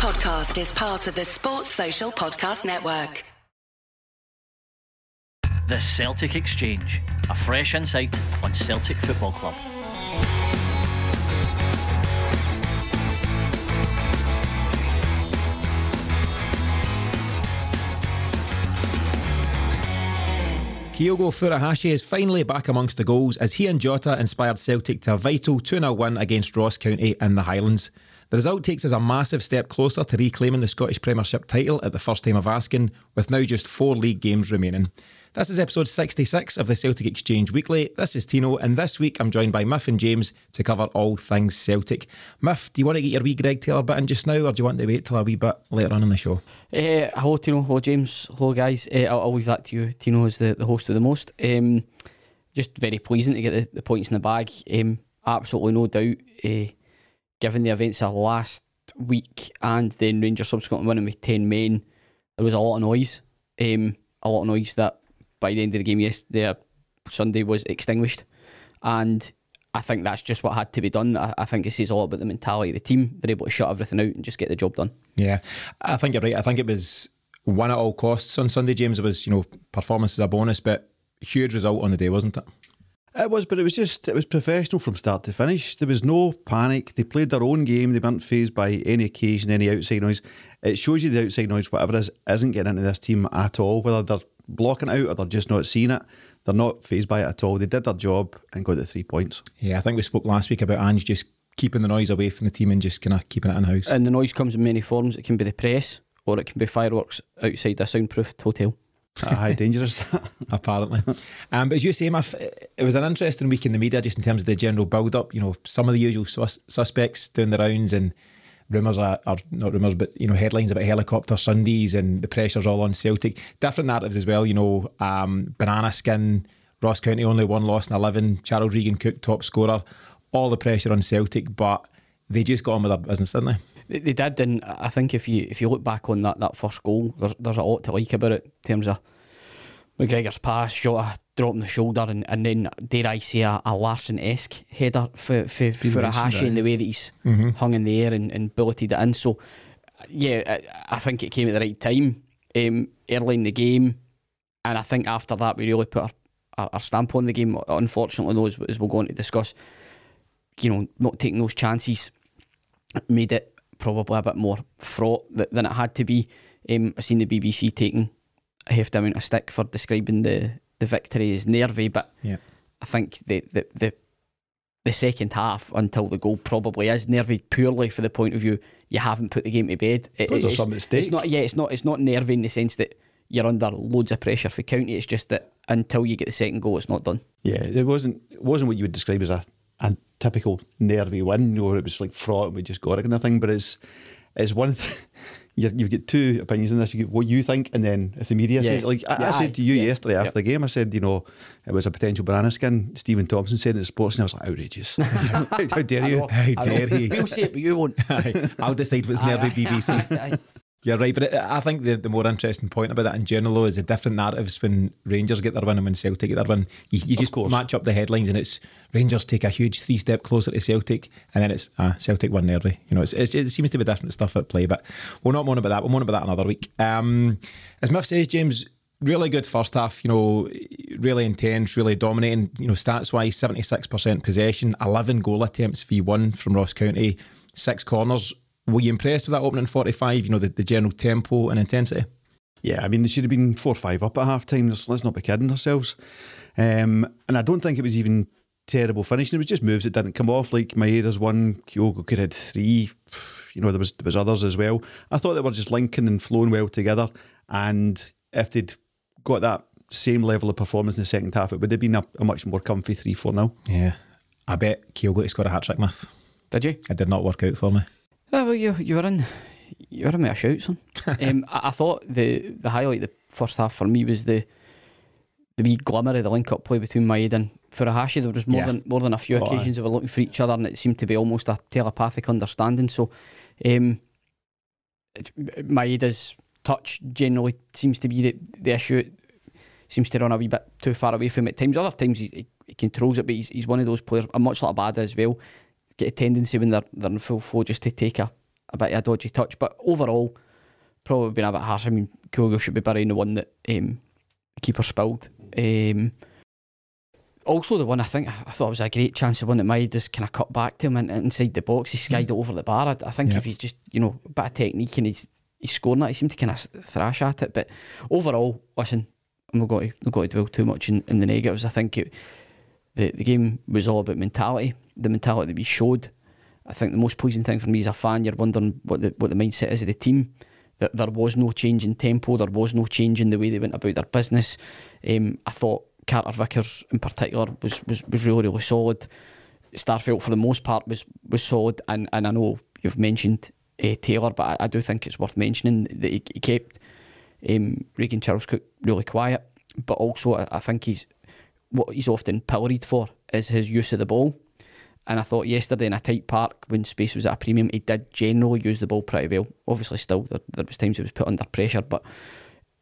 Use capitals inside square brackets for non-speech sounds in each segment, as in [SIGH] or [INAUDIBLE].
podcast is part of the Sports Social Podcast Network. The Celtic Exchange, a fresh insight on Celtic Football Club. Kyogo Furuhashi is finally back amongst the goals as he and Jota inspired Celtic to a vital 2 0 win against Ross County in the Highlands. The result takes us a massive step closer to reclaiming the Scottish Premiership title at the first time of asking, with now just four league games remaining. This is episode 66 of the Celtic Exchange Weekly. This is Tino, and this week I'm joined by Miff and James to cover all things Celtic. Miff, do you want to get your wee Greg Taylor bit in just now, or do you want to wait till a wee bit later on in the show? Uh, hello, Tino. Hello, James. Hello, guys. Uh, I'll, I'll leave that to you. Tino is the, the host of the most. Um, just very pleasing to get the, the points in the bag. Um, absolutely no doubt, uh, given the events of last week and then Rangers subsequently winning with 10 men, there was a lot of noise. Um, a lot of noise that by the end of the game yesterday, uh, Sunday was extinguished. And I think that's just what had to be done. I, I think it says a lot about the mentality of the team. They're able to shut everything out and just get the job done. Yeah, I think you're right. I think it was won at all costs on Sunday, James. It was, you know, performance is a bonus, but huge result on the day, wasn't it? It was, but it was just it was professional from start to finish. There was no panic. They played their own game. They weren't fazed by any occasion, any outside noise. It shows you the outside noise, whatever it is, isn't getting into this team at all. Whether they're blocking it out or they're just not seeing it. They're not fazed by it at all. They did their job and got the three points. Yeah, I think we spoke last week about Ange just keeping the noise away from the team and just kind of keeping it in house. And the noise comes in many forms. It can be the press or it can be fireworks outside a soundproofed hotel. Aye, dangerous. [LAUGHS] Apparently. Um, but as you say, it was an interesting week in the media just in terms of the general build up. You know, some of the usual sus- suspects doing the rounds and rumours are, are, not rumours, but you know headlines about helicopter Sundays and the pressure's all on Celtic. Different narratives as well. You know, um, banana skin. Ross County only one loss in eleven. Charles Regan Cook top scorer. All the pressure on Celtic, but they just got on with their business, didn't they? They, they did, and I think if you if you look back on that, that first goal, there's there's a lot to like about it in terms of McGregor's pass, shot dropping the shoulder, and, and then dare I say a, a Larsson esque header for for, Furuhashi in the way that he's mm-hmm. hung in the air and, and bulleted it in. So yeah, I, I, think it came at the right time um, early in the game, and I think after that we really put our, our, our stamp on the game. Unfortunately, though, as, as we're going to discuss, you know, not taking those chances made it probably a bit more fraught than it had to be. Um, I've seen the BBC taking a hefty amount of stick for describing the, the victory as nervy, but yeah. I think the, the the the second half until the goal probably is nervy purely for the point of view you haven't put the game to bed. It, it's, some mistake. It's not yeah, it's not it's not nervy in the sense that you're under loads of pressure for county. It's just that until you get the second goal, it's not done. Yeah, it wasn't it wasn't what you would describe as a, a typical nervy win, where it was like fraught and we just got it kind of thing. But it's it's one. Th- [LAUGHS] you have got two opinions on this. You get what you think, and then if the media yeah. says, like I, yeah, I said to you yeah. yesterday after the game, I said, you know, it was a potential banana skin. Stephen Thompson said in at sports, and I was like, outrageous. [LAUGHS] how, [LAUGHS] dare you? How dare he? We'll say it, but you won't. I'll decide what's nervy BBC. You're right, but I think the, the more interesting point about that in general though is the different narratives when Rangers get their win and when Celtic get their win. You, you just match up the headlines and it's Rangers take a huge three step closer to Celtic and then it's uh, Celtic win nervy. You know, it's, it's, it seems to be different stuff at play, but we'll not moan about that. We'll moan about that another week. Um, as Miff says, James, really good first half, you know, really intense, really dominating, you know, stats wise, 76% possession, 11 goal attempts v1 from Ross County, six corners were you impressed with that opening 45? You know, the, the general tempo and intensity? Yeah, I mean, they should have been 4 or 5 up at half time. Let's, let's not be kidding ourselves. Um, and I don't think it was even terrible finishing. It was just moves that didn't come off. Like Maeda's one, Kyogo could have had three. You know, there was there was others as well. I thought they were just linking and flowing well together. And if they'd got that same level of performance in the second half, it would have been a, a much more comfy 3 4 now. Yeah. I bet Kyogo scored a hat trick, Miff. Did you? It did not work out for me. Yeah, well, you you were in you were in with a shout, son. [LAUGHS] um, I, I, thought the the highlight the first half for me was the the wee glimmer of the link up play between Maeda and Furuhashi. There was more yeah. than more than a few oh, occasions they were looking for each other, and it seemed to be almost a telepathic understanding. So, um, Maeda's touch generally seems to be the, the issue. seems to run a wee bit too far away from it at times. Other times he, he controls it, but he's, he's one of those players, a much like Abada as well, get a tendency when they're, they're in full flow just to take a, a bit of a dodgy touch. But overall, probably been a bit harsh. I mean, Kyogo should be burying the one that um, the keeper spilled. Um, also, the one I think I thought was a great chance, the one that Maeda just kind of cut back to him and, inside the box. He skied mm. it over the bar. I, I think if he's just, you know, a bit of technique and he's, he's scoring that, he seemed to kind of thrash at it. But overall, listen, I'm not going to, not going to dwell too much in, in the negatives. I think it, the, the game was all about mentality, the mentality that we showed. I think the most pleasing thing for me as a fan, you're wondering what the, what the mindset is of the team that there was no change in tempo, there was no change in the way they went about their business. Um, I thought Carter Vickers in particular was, was, was really, really solid. Starfelt for the most part was was solid, and, and I know you've mentioned uh, Taylor, but I, I, do think it's worth mentioning that he, he kept um, Regan Charles Cook really quiet, but also I, I think he's what he's often pilloried for is his use of the ball. And I thought yesterday in a tight park when space was at a premium, he did generally use the ball pretty well. Obviously, still there, there was times he was put under pressure, but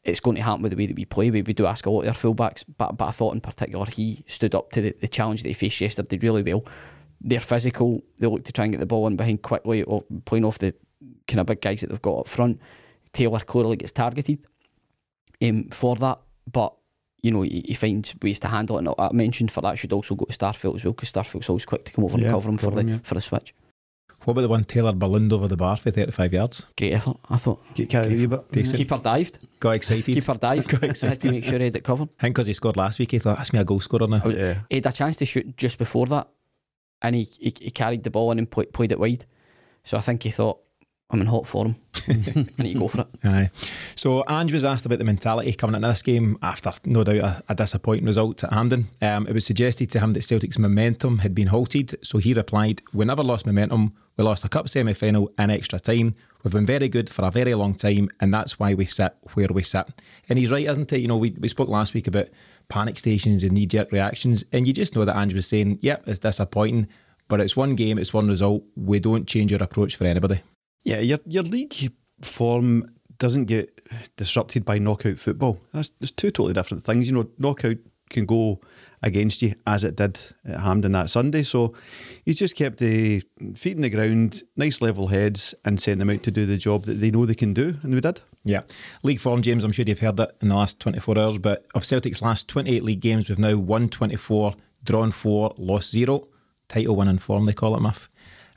it's going to happen with the way that we play. We, we do ask a lot of our fullbacks, but but I thought in particular he stood up to the, the challenge that he faced yesterday really well. They're physical. They look to try and get the ball in behind quickly, or playing off the kind of big guys that they've got up front. Taylor clearly gets targeted um, for that, but you know, he, he, finds ways to handle it. And I mentioned for that should also go to Starfelt as well because Starfelt's always quick to come over yeah, and cover him for the yeah. for the switch. What about the one Taylor ballooned over the bar for 35 yards? Great effort, I thought. Get carried a bit. Keeper dived. Got excited. Keeper [LAUGHS] dived. Got excited. had to make sure he had it covered. I think because he scored last week, he thought, that's me a goal scorer now. Oh, yeah. He had a chance to shoot just before that and he, he, he carried the ball in and play, played it wide. So I think he thought, I'm in hot form. [LAUGHS] I need to go for it. Aye. So Ange was asked about the mentality coming into this game after no doubt a, a disappointing result at Hampden. Um, it was suggested to him that Celtic's momentum had been halted, so he replied, "We never lost momentum. We lost a cup semi-final in extra time. We've been very good for a very long time, and that's why we sit where we sit." And he's right, isn't it? You know, we, we spoke last week about panic stations and knee-jerk reactions, and you just know that Ange was saying, "Yep, it's disappointing." But it's one game, it's one result. We don't change our approach for anybody. Yeah, your your league form doesn't get disrupted by knockout football. That's there's two totally different things. You know, knockout can go against you as it did at Hampden that Sunday. So he's just kept the feet in the ground, nice level heads, and sent them out to do the job that they know they can do, and we did. Yeah. League form, James, I'm sure you've heard that in the last 24 hours, but of Celtic's last 28 league games, we've now won 24, drawn 4, lost 0. Title winning form, they call it, Muff.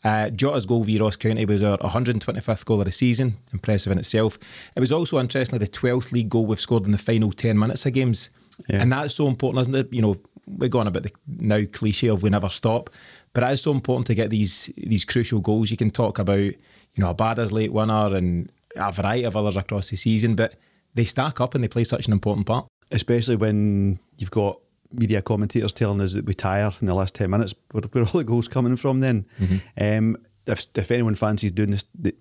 Uh, Jota's goal v Ross County was our 125th goal of the season, impressive in itself. It was also interestingly the 12th league goal we've scored in the final 10 minutes of games. Yeah. And that's so important, isn't it? You know, we're going about the now cliche of we never stop, but it is so important to get these these crucial goals. You can talk about, you know, a Abada's late winner and a variety of others across the season, but they stack up and they play such an important part. Especially when you've got media commentators telling us that we tire in the last 10 minutes, where, where all the goals coming from then. Mm-hmm. Um, if, if anyone fancies doing this, the,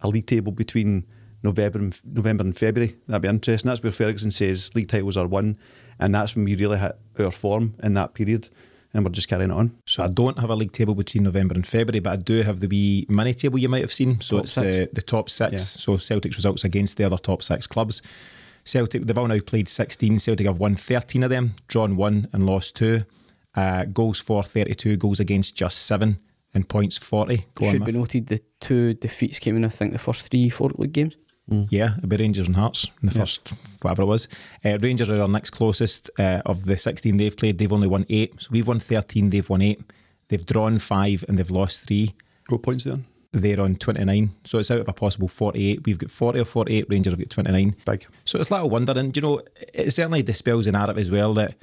a league table between November and, November and February, that'd be interesting. That's where Ferguson says league titles are won, and that's when we really hit our form in that period. And we're just carrying it on. So I don't have a league table between November and February, but I do have the wee mini table you might have seen. So top it's the, the top six. Yeah. So Celtic's results against the other top six clubs. Celtic, they've all now played 16. Celtic have won 13 of them, drawn one and lost two. Uh, goals for 32, goals against just seven, and points 40. Go Should on, be noted the two defeats came in, I think, the first three, four league games. Mm. Yeah, it'd be Rangers and Hearts in the yeah. first, whatever it was. Uh, Rangers are our next closest uh, of the 16 they've played. They've only won eight. So we've won 13, they've won eight. They've drawn five and they've lost three. What points they on? They're on 29. So it's out of a possible 48. We've got 40 or 48. Rangers have got 29. Big. So it's a little wonder. And, you know, it certainly dispels the narrative as well that,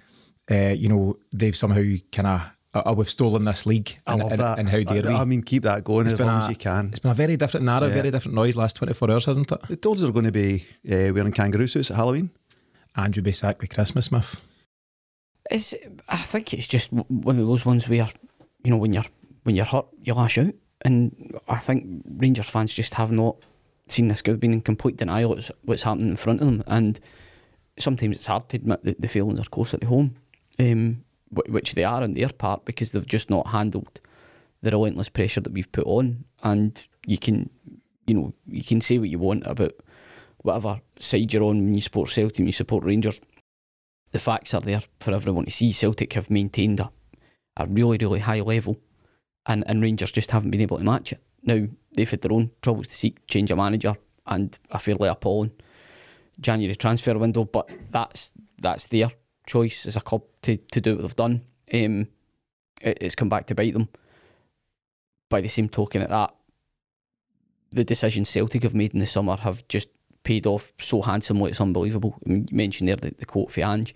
uh, you know, they've somehow kind of. Uh, we've stolen this league. I and, love and, that. And how dare I, we? I mean, keep that going it's as long a, as you can. It's been a very different narrative, yeah. very different noise last 24 hours, hasn't it? The told us they're going to be uh, wearing kangaroo suits at Halloween. Andrew be sacked by Christmas, Smith. It's, I think it's just one of those ones where, you know, when you're when you're hurt, you lash out. And I think Rangers fans just have not seen this good, been in complete denial of what's happening in front of them. And sometimes it's hard to admit that the feelings are closer to home, um, which they are on their part because they've just not handled the relentless pressure that we've put on. And you can, you know, you can say what you want about whatever side you're on when you support Celtic and you support Rangers. The facts are there for everyone to see. Celtic have maintained a, a really, really high level and, and Rangers just haven't been able to match it. Now they've had their own troubles to seek change of manager and a fairly appalling January transfer window, but that's that's their choice as a club to, to do what they've done. Um, it, it's come back to bite them. By the same token, at that, the decisions Celtic have made in the summer have just paid off so handsomely. It's unbelievable. I mean, you mentioned there the, the quote for Ange.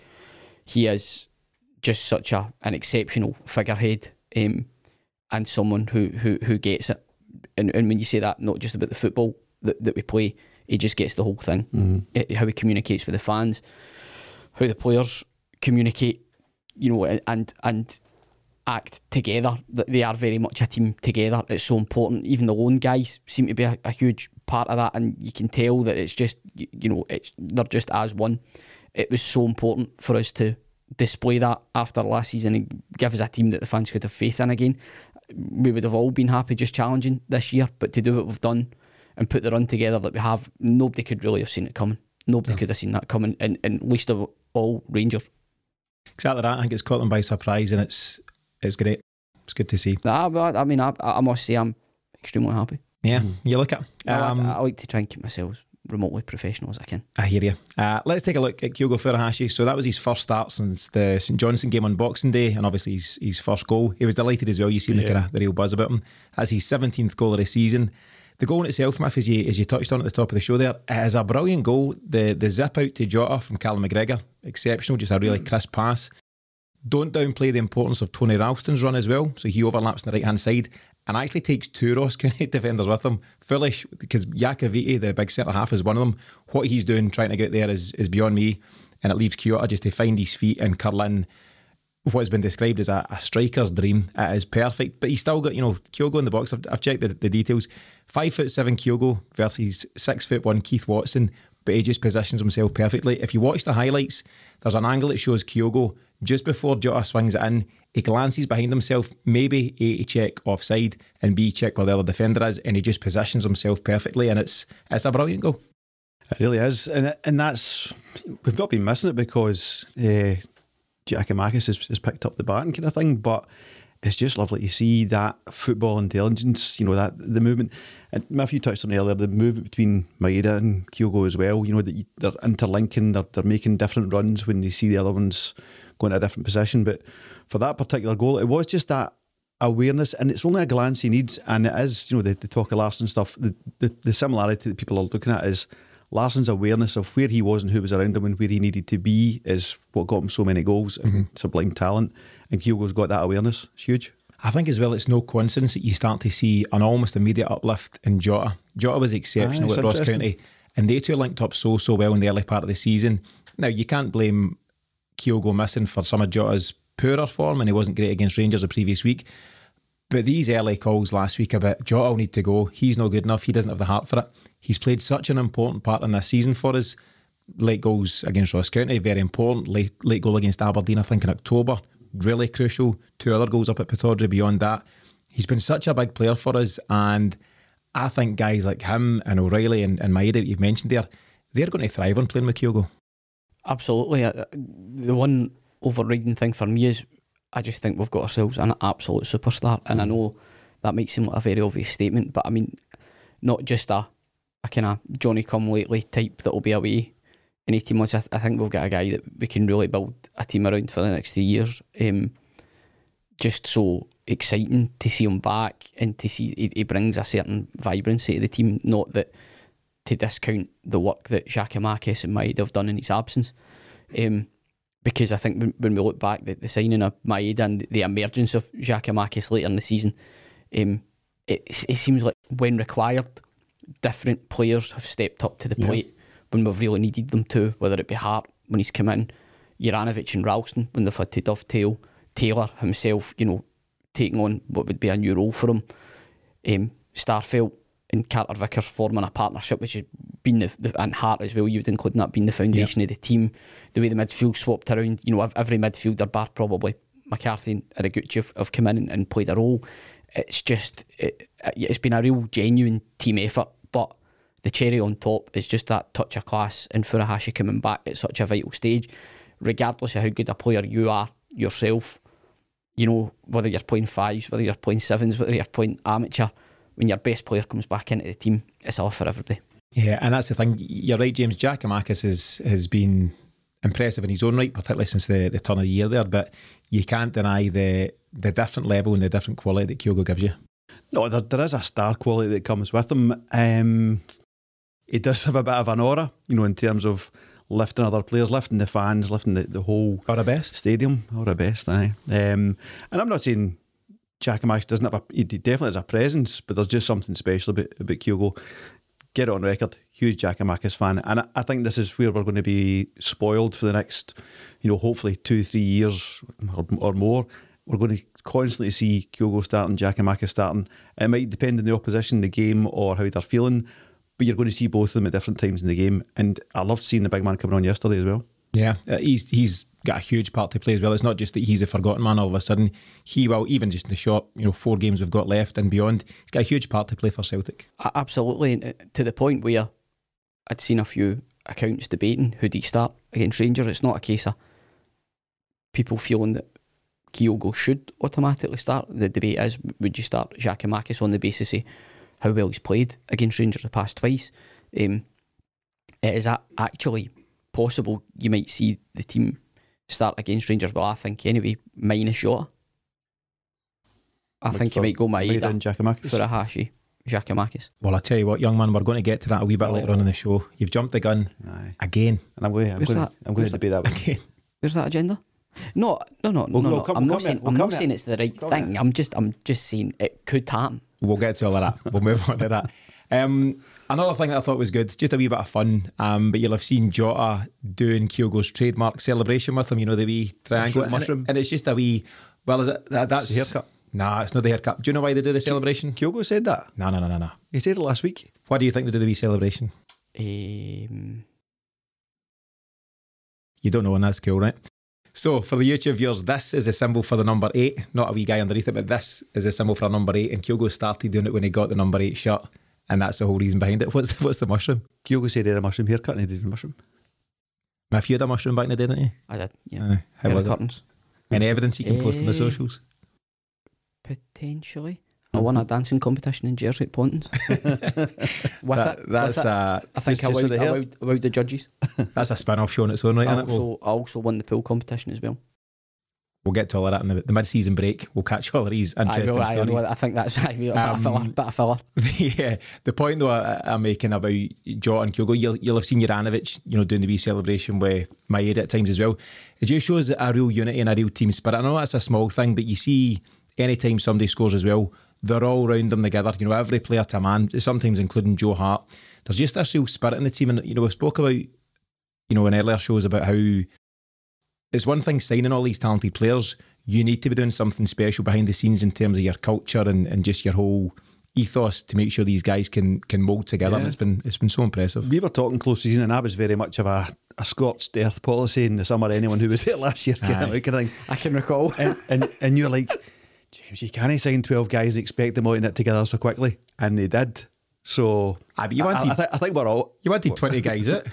He is just such a an exceptional figurehead um, and someone who, who who gets it. And, and when you say that, not just about the football that, that we play, he just gets the whole thing. Mm-hmm. It, how he communicates with the fans, how the players communicate, you know, and and act together. That they are very much a team together. It's so important. Even the lone guys seem to be a, a huge part of that, and you can tell that it's just you know it's they're just as one. It was so important for us to display that after last season and give us a team that the fans could have faith in again. We would have all been happy just challenging this year, but to do what we've done and put the run together that we have, nobody could really have seen it coming. Nobody could have seen that coming, and, and least of all Rangers. Exactly that. I think it's caught them by surprise, and it's it's great. It's good to see. Nah, but I mean, I, I must say I'm extremely happy. Yeah, you look at. Um, I, I, like to try and keep myself remotely professional as I can. I hear you. Uh, let's take a look at Kyogo Furuhashi. So that was his first start since the St Johnstone game on Boxing Day, and obviously his, his first goal. He was delighted as well. You see yeah. the kind of the real buzz about him. That's his 17th goal of the season. The goal in itself, Miff, as you, as you touched on at the top of the show there, is a brilliant goal. The the zip out to Jota from Callum McGregor, exceptional, just a really mm. crisp pass. Don't downplay the importance of Tony Ralston's run as well. So he overlaps on the right hand side and actually takes two Ross County [LAUGHS] defenders with him. Foolish because Iacovitti, the big centre half, is one of them. What he's doing trying to get there is, is beyond me. And it leaves Kyoto just to find his feet and curl in what has been described as a, a, striker's dream. It is perfect, but he's still got, you know, Kyogo in the box. I've, I've checked the, the, details. Five foot seven Kyogo versus six foot one Keith Watson, but he just positions himself perfectly. If you watch the highlights, there's an angle that shows Kyogo just before Jota swings it in. He glances behind himself, maybe A to check offside and B check where the other defender is, and he just positions himself perfectly, and it's it's a brilliant goal. It really is, and and that's we've not been missing it because uh, Giakoumakis has, has picked up the baton kind of thing, but it's just lovely to see that football intelligence, you know, that the movement. And Matthew touched on earlier, the movement between Maeda and Kyogo as well, you know, that they're interlinking, they're, they're making different runs when they see the other ones going to a different position. But for that particular goal, it was just that awareness, and it's only a glance he needs. And it is, you know, the, the talk of Larsson stuff, the, the, the similarity that people are looking at is Larsson's awareness of where he was and who was around him and where he needed to be is what got him so many goals and mm-hmm. sublime talent. And Kyogo's got that awareness. It's huge. I think as well, it's no coincidence that you start to see an almost immediate uplift in Jota. Jota was exceptional ah, at Ross County, and they two linked up so so well in the early part of the season. Now you can't blame Kyogo missing for some of Jota's poorer form, and he wasn't great against Rangers the previous week. But these early calls last week about Jota will need to go. He's not good enough. He doesn't have the heart for it. He's played such an important part in this season for us. Late goals against Ross County, very important. Late, late goal against Aberdeen, I think in October, really crucial. Two other goals up at Pittodrie beyond that. He's been such a big player for us. And I think guys like him and O'Riley and, and Maeda that you've mentioned there, they're going to thrive on playing with Kyogo. Absolutely. Uh, the one overriding thing for me is I just think we've got ourselves an absolute superstar. And I mm. know that might seem like a very obvious statement, but I mean, not just a, a kind of Johnny come lately type that will be away in 18 months. I, th- I, think we've got a guy that we can really build a team around for the next three years. Um, just so exciting to see him back and to see he, he, brings a certain vibrancy to the team. Not that to discount the work that Giakoumakis and Maeda have done in his absence. Um, because I think when, when we look back, the, the signing of Maeda and the, emergence of Giakoumakis later in the season, um, it, it seems like when required, different players have stepped up to the plate yeah. when we've really needed them to, whether it be Hart when he's come in, Juranovic and Ralston when they've had to dovetail, Taylor himself, you know, taking on what would be a new role for him, um, Starfelt and Carter Vickers forming a partnership, which has been the, the and Hart as well. You would include that being the foundation of the team. The way the midfield swapped around, you know, every midfielder bar probably McCarthy and Ideguchi have, have come in and, and, played a role. It's just it, it's been a real genuine team effort. But the cherry on top is just that touch of class and Furuhashi coming back at such a vital stage, regardless of how good a player you are yourself. You know whether you're playing fives, whether you're playing sevens, whether you're playing amateur when your best player comes back into the team, it's off for everybody. Yeah, and that's the thing. You're right, James. Giakoumakis has has been impressive in his own right, particularly since the, the turn of the year there. But you can't deny the the different level and the different quality that Kyogo gives you. No, there, there is a star quality that comes with him. Um, he does have a bit of an aura, you know, in terms of lifting other players, lifting the fans, lifting the, the whole or best stadium, or a best, aye. Um, and I'm not saying Giakoumakis doesn't have a, he definitely has a presence, but there's just something special about, about Kyogo. Get it on record, huge Giakoumakis fan, and I, I think this is where we're going to be spoiled for the next, you know, hopefully two, three years or, or more. We're going to constantly see Kyogo starting, Giakoumakis starting. It might depend on the opposition, the game, or how they're feeling but you're going to see both of them at different times in the game. And I loved seeing the big man coming on yesterday as well. Yeah, uh, he's he's got a huge part to play as well. It's not just that he's a forgotten man all of a sudden. He will, even just in the short, you know, four games we've got left and beyond, he's got a huge part to play for Celtic. Absolutely, uh, to the point where I'd seen a few accounts debating who do you start against Rangers. It's not a case of people feeling that Kyogo should automatically start. The debate is would you start Giakoumakis on the basis of how well he's played against Rangers the past twice. Um, is actually possible you might see the team start against Rangers, but I think anyway, minus shot. I think he might go Maeda Furuhashi. Giakoumakis. Well, I tell you what, young man, we're going to get to that a wee bit oh. later on in the show. You've jumped the gun Aye. again, and I'm going. I'm going. To, I'm going to debate that again. Where's that agenda? No, no, no, we'll, no. We'll come, I'm not saying. We'll I'm not saying it's the right thing. I'm just. I'm just saying it could happen. We'll get to all of that. We'll move on to that. Um, another thing that I thought was good, just a wee bit of fun, um, but you'll have seen Jota doing Kyogo's trademark celebration with him, you know, the wee triangle. Mushroom. mushroom. And, it, and, it's just a wee, well, is it, that, that's. It's haircut. Nah, it's not the haircut. Do you know why they do the celebration? Kyogo said that? No, no, no, no, no. He said it last week. Why do you think they do the wee celebration? Um, you don't know, and that's cool, right? So for the YouTube viewers, this is a symbol for the number eight, not a wee guy underneath it, but this is a symbol for a number eight. And Kyogo started doing it when he got the number eight shirt, and that's the whole reason behind it. [LAUGHS] What's the, what's the mushroom? Kyogo said he had a mushroom haircut and he did a mushroom. Matthew had a mushroom back in the day, didn't he? I did. Yeah. Uh, how was curtains. it? Any evidence you can uh, post on the eh, socials? Potentially. I won a dancing competition in Jersey at Pontins. [LAUGHS] with that, it, that's with uh, I think I wowed, I, wowed, I wowed the judges. that's a spin-off show on its own, right? I also, I also won the pool competition as well. We'll get to all of that in the, the mid-season break. We'll catch all of these interesting I, stories. I, I think that's a bit, um, of filler, bit of filler. [LAUGHS] Yeah, the point though I, am making about Jota and Kyogo, you'll, you'll have seen Juranovic, you know, doing the wee celebration with Maeda at times as well. It just shows a real unity and a real team spirit. I know that's a small thing, but you see, anytime somebody scores as well, they're all round them together. You know, every player to man, sometimes including Joe Hart. There's just a real spirit in the team, and you know, we spoke about, you know, in earlier shows about how it's one thing signing all these talented players you need to be doing something special behind the scenes in terms of your culture and, and just your whole ethos to make sure these guys can can mould together. Yeah. And it's been it's been so impressive. We were talking close season, and I was very much of a, a scorched earth policy in the summer. Anyone who was there last year, kind of thing. I can recall. And, and, and you're like, James, you can't sign twelve guys and expect them all to knit together so quickly, and they did. So ah, you wanted, I, I, th- I, think we're all you wanted twenty guys, it.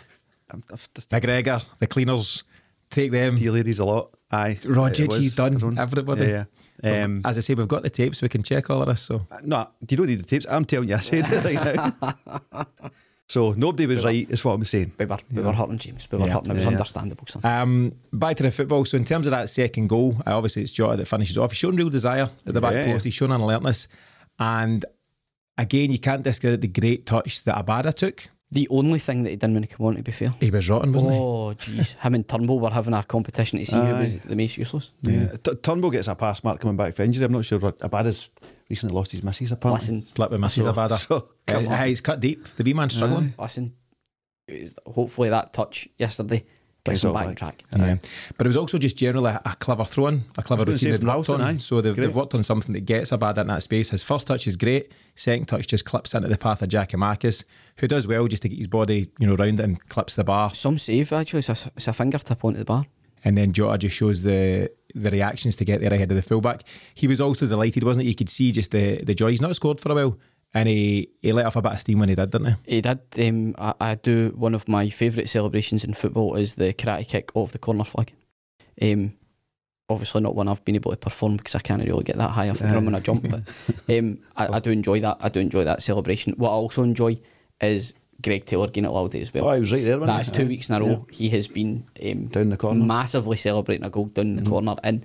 [LAUGHS] McGregor, the cleaners, take them. Dear ladies a lot. Aye, Roger he's done everyone. everybody. Yeah, yeah. Um, As I say, we've got the tapes. We can check all of this. So uh, no, you don't need the tapes. I'm telling you, I said it right now. [LAUGHS] So nobody was we right, is what I'm saying. We were, we were hurting James. We were yeah. hurting. It was yeah. understandable. Son. Um, back to the football. So in terms of that second goal, uh, obviously it's Jota that finishes off. He's shown real desire at the back yeah. post. He's shown an alertness, and again, you can't discredit the great touch that Abada took. The only thing that he didn't when he came on, to be fair. He was rotten, wasn't oh, he? Oh, jeez. Him and Turnbull were having a competition to see who was the most useless. Yeah. yeah. T- Turnbull gets a pass mark coming back for injury. I'm not sure what Abada's recently lost his misses apparently. Listen, Flip with misses so, Abada. [LAUGHS] So, uh, he's cut deep. The B man's struggling. Listen, hopefully that touch yesterday Gets them back on track. Yeah. But it was also just generally a, a clever throw in, a clever routine they've worked on. So they've, they've, worked on something that gets Abada in that space. His first touch is great. Second touch just clips into the path of Giakoumakis, who does well just to get his body, you know, round it and clips the bar. Some save actually. It's a, it's a fingertip onto the bar. And then Jota just shows the the reactions to get there ahead of the fullback. He was also delighted, wasn't he? You could see just the the joy. He's not scored for a while, and he, he let off a bit of steam when he did, didn't he? He did. Um, I, I, do one of my favourite celebrations in football is the karate kick of the corner flag. Um, obviously not one I've been able to perform because I can't really get that high off the ground when I jump. But [LAUGHS] um, I, I, do enjoy that. I do enjoy that celebration. What I also enjoy is Greg Taylor getting it loud as well. Oh, he was right there. That's two weeks in a row. Yeah. He has been um, down the corner, massively celebrating a goal down the mm. corner. And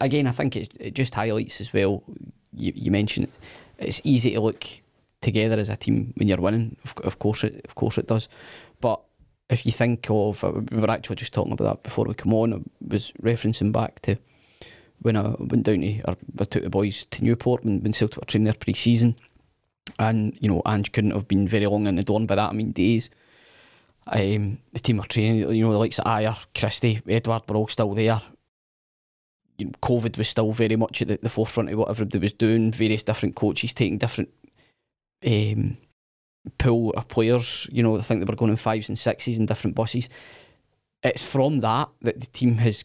again, I think it, it just highlights as well. You, you mentioned it's easy to look together as a team when you're winning. Of, of course, it of course it does. But if you think of, uh, we were actually just talking about that before we come on. I was referencing back to when I went down to, or I took the boys to Newport when, when Celtic were training their pre-season, and you know Ange couldn't have been very long in the dawn by that. I mean days. Um, the team were training, you know, the likes of Ajer, Christie, Edouard were all still there. You know, COVID was still very much at the, the forefront of what everybody was doing. Various different coaches taking different um, pool of players. You know, I think they were going in fives and sixes in different buses. It's from that that the team has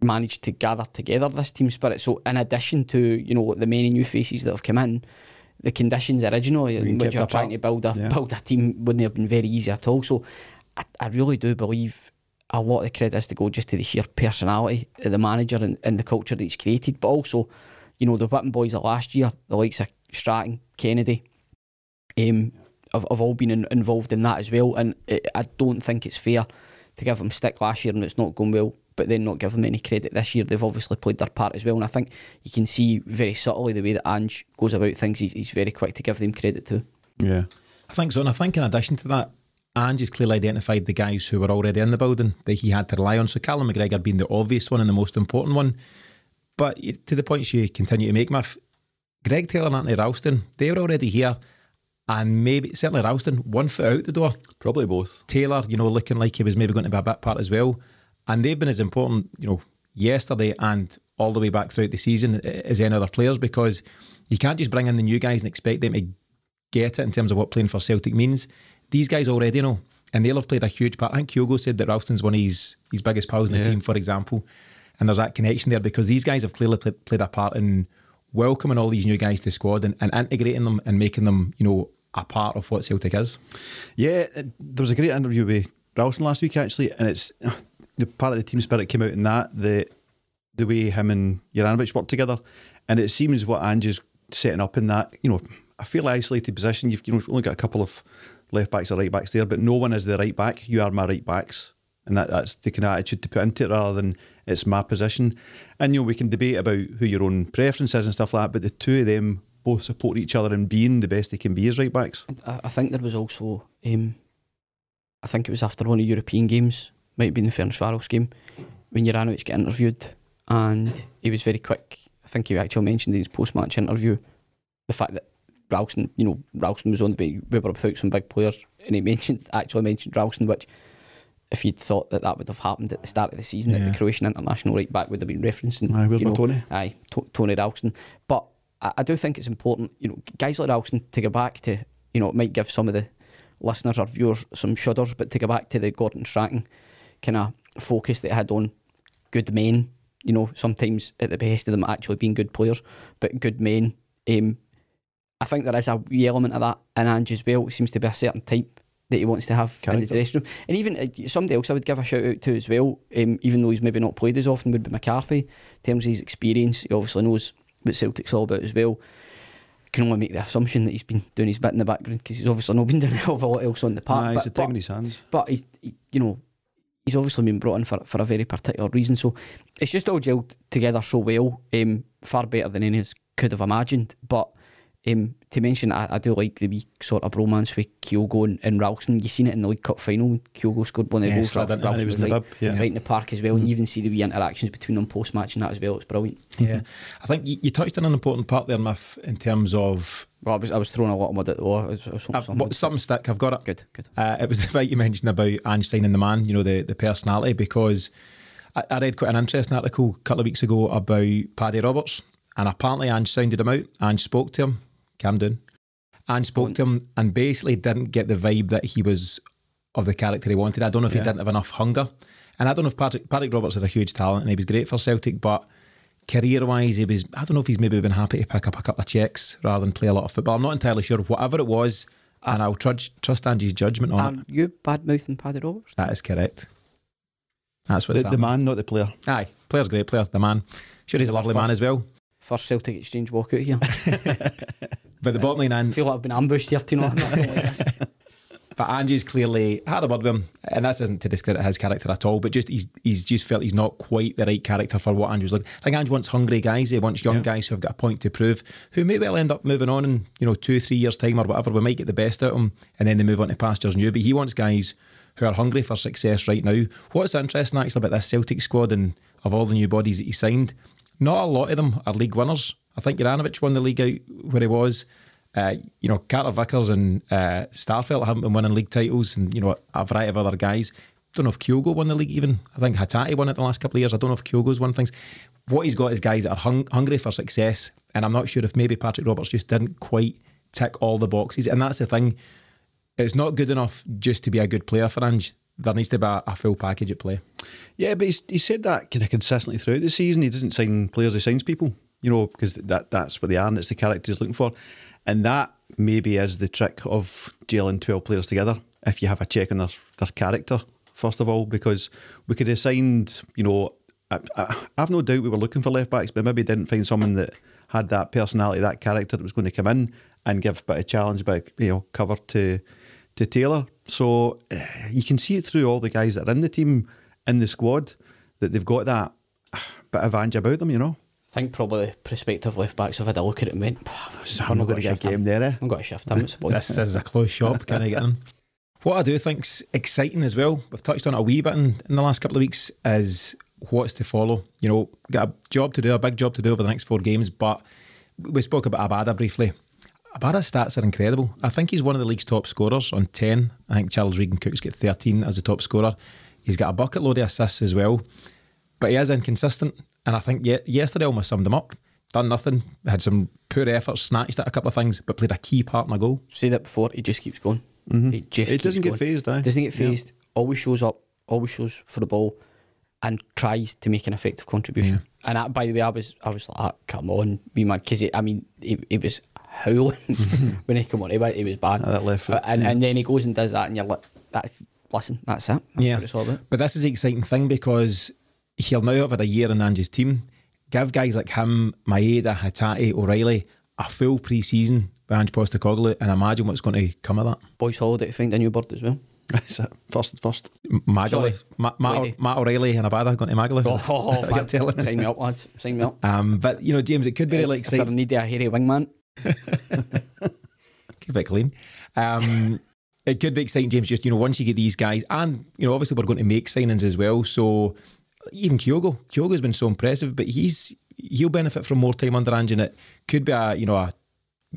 managed to gather together this team spirit. So, in addition to you know the many new faces that have come in, the conditions originally in which you're trying to build a yeah. build a team wouldn't have been very easy at all. So, I, I really do believe a lot of the credit has to go just to the sheer personality of the manager and, and the culture that he's created, but also, you know, the Whitton boys of last year, the likes of Strachan, Kennedy, um, have, have all been in, involved in that as well. And it, I don't think it's fair to give them stick last year and it's not going well, but then not give them any credit this year. They've obviously played their part as well. And I think you can see very subtly the way that Ange goes about things. He's, he's very quick to give them credit too. Yeah. I think so. And I think in addition to that, Ange has clearly identified the guys who were already in the building that he had to rely on. So Callum McGregor being the obvious one and the most important one. But to the points you continue to make, Miff, Greg Taylor and Anthony Ralston, they were already here and maybe certainly Ralston one foot out the door. Probably both. Taylor, you know, looking like he was maybe going to be a bit part as well, and they've been as important, you know, yesterday and all the way back throughout the season uh, as any other players because you can't just bring in the new guys and expect them to get it in terms of what playing for Celtic means. These guys already know, and they'll have played a huge part. I think Kyogo said that Ralston's one of his his biggest pals in the yeah. team, for example, and there's that connection there because these guys have clearly played, played a part in welcoming all these new guys to the squad and, and integrating them and making them, you know, a part of what Celtic is. Yeah, uh, there was a great interview with Ralston last week actually, and it's uh, the part of the team spirit came out in that the the way him and Juranovic worked together, and it seems what Ange's setting up in that you know a fairly isolated position. You've you know, only got a couple of left backs or right backs there, but no one is the right back. You are my right backs, and that, that's the kind of attitude to put into it rather than it's my position. And you know we can debate about who your own preference is and stuff like that, but the two of them both support each other and being the best they can be as right backs. I, think there was also, um, I think it was after one of the European games, might have been the Ferns Ferencvaros game, when Juranovic got interviewed and he was very quick. I think he actually mentioned in his post match interview the fact that Ralston, you know, Ralston was on the we were without some big players, and he mentioned actually mentioned Ralston, which if you'd thought that that would have happened at the start of the season, yeah. that the Croatian international right back would have been referencing. Aye, you know, Tony? Aye, Tony Ralston. But I, I do think it's important, you know, guys like Ralston to go back to, you know, it might give some of the listeners or viewers some shudders, but to go back to the Gordon Strachan kind of focus that had on good men, you know, sometimes at the behest of them actually being good players, but good men. Um, I think there is a wee element of that in Ange as well. It seems to be a certain type that he wants to have Character. in the dressing room. And even uh, somebody else I would give a shout out to as well, um, even though he's maybe not played as often, would be McCarthy. In terms of his experience, he obviously knows what Celtic's all about as well. I can only make the assumption that he's been doing his bit in the background because he's obviously not been [LAUGHS] doing a hell of a lot else on the park. Nah, he's but, taking his hands. But he's, he, you know, he's obviously been brought in for, for a very particular reason. So it's just all gelled together so well, um, far better than any of us could have imagined. But um, to mention, I, I do like the wee sort of bromance with Kyogo and, and Ralston. You seen it in the League Cup final. Kyogo scored one of the yes, goals. Ralston, was, was right, yeah. right in the park as well. Mm. And you even see the wee interactions between them post match and that as well. It's brilliant. Yeah, I think you, you, touched on an important part there, Miff, in terms of. Well, I was, I was throwing a lot of mud at the wall. I was, I was uh, something, something stick. I've got it. Good, good. Uh, it was [LAUGHS] the fact you mentioned about Einstein and the man. You know the the personality because I, I read quite an interesting article a couple of weeks ago about Paddy Roberts, and apparently Ange sounded him out. Ange spoke to him. Calm down and spoke to him and basically didn't get the vibe that he was of the character he wanted. I don't know if yeah. he didn't have enough hunger. And I don't know if Patrick, Patrick Roberts is a huge talent and he was great for Celtic, but career wise, he was, I don't know if he's maybe been happy to pick up a couple of checks rather than play a lot of football. I'm not entirely sure. Whatever it was, uh, and I'll trudge, trust Angie's judgment on are it. you bad mouthing Paddy Roberts? That is correct. That's what's the, the man, not the player. Aye, player's great player. The man, sure he's a lovely man as well. First Celtic exchange walkout here. [LAUGHS] [LAUGHS] but the bottom line, and I feel like I've been ambushed here. Do you know? what I mean? Like this. [LAUGHS] But Angie's clearly had a word with him, and this isn't to discredit his character at all. But just he's he's just felt he's not quite the right character for what Andrew's looking. I think Andrew wants hungry guys. He wants young Yeah. guys who have got a point to prove, who may well end up moving on in you know two three years time or whatever. We might get the best out of them, and then they move on to pastures new. But he wants guys who are hungry for success right now. What's interesting actually about this Celtic squad and of all the new bodies that he signed, not a lot of them are league winners. I think Juranovic won the league out where he was. Uh, you know, Carter Vickers and uh, Starfelt haven't been winning league titles, and you know a variety of other guys. Don't know if Kyogo won the league even. I think Hatate won it the last couple of years. I don't know if Kyogo's won things. What he's got is guys that are hung- hungry for success, and I'm not sure if maybe Patrick Roberts just didn't quite tick all the boxes. And that's the thing. It's not good enough just to be a good player for Ange. There needs to be a, a full package at play. Yeah, but he said that kind of consistently throughout the season. He doesn't sign players; he signs people. You know, because that that's what they are, and it's the character he's looking for. And that maybe is the trick of gelling twelve players together. If you have a check on their their character first of all, because we could have signed, you know, I, I've no doubt we were looking for left backs, but maybe didn't find someone that had that personality, that character that was going to come in and give a bit of challenge, but you know, cover to to Taylor. So uh, you can see it through all the guys that are in the team, in the squad, that they've got that uh, bit of Ange about them, you know. I think probably the prospective left backs have had a look at it and went, So "We're I'm not not going to get a game him. there, eh? I'm going to shift him. I suppose. this, this is a close shop. Can I get in? [LAUGHS] What I do think's exciting as well, we've touched on it a wee bit in, in the last couple of weeks, is what's to follow. You know, got a job to do, a big job to do over the next four games, but we spoke about Abada briefly. Abada's stats are incredible. I think he's one of the league's top scorers on 10. I think Charles Regan Cook's got 13 as a top scorer. He's got a bucket load of assists as well, but he is inconsistent. And I think ye- yesterday almost summed him up. Done nothing, had some poor efforts, snatched at a couple of things, but played a key part in a goal. Said that before. He just keeps going. He just He doesn't get going. fazed, aye. Doesn't get Yeah. fazed. Always shows up. Always shows for the ball, and tries to make an effective contribution. And that, by the way, I was I was like, ah, come on, be mad, because I mean, he, he was howling [LAUGHS] when he came on. He, went- he was bad. Ah, that left foot, and and then he goes and does that, and you're like, that's listen, that's it. That's Yeah. what it's all about. But this is the exciting thing because he'll now have had a year in Ange's team. Give guys like him, Maeda, Hatate, O'Riley a full pre season with Ange Postecoglou and imagine what's going to come of that. Boys' holiday to find a new bird as well. [LAUGHS] That's it. First, first. M- Magaluf, Ma- Lady. Matt, Matt O'Riley and Abada going to Magaluf. Oh, I man. can tell it. sign me up, lads. Sign me up. Um, but you know, James, it could be really If there exciting. need a hairy wingman, [LAUGHS] Keep it clean. Um, it could be exciting, James. Just you know, once you get these guys, and you know, obviously we're going to make signings as well. So even Kyogo, Kyogo's been so impressive, but he's he'll benefit from more time under Ange, and it could be a you know a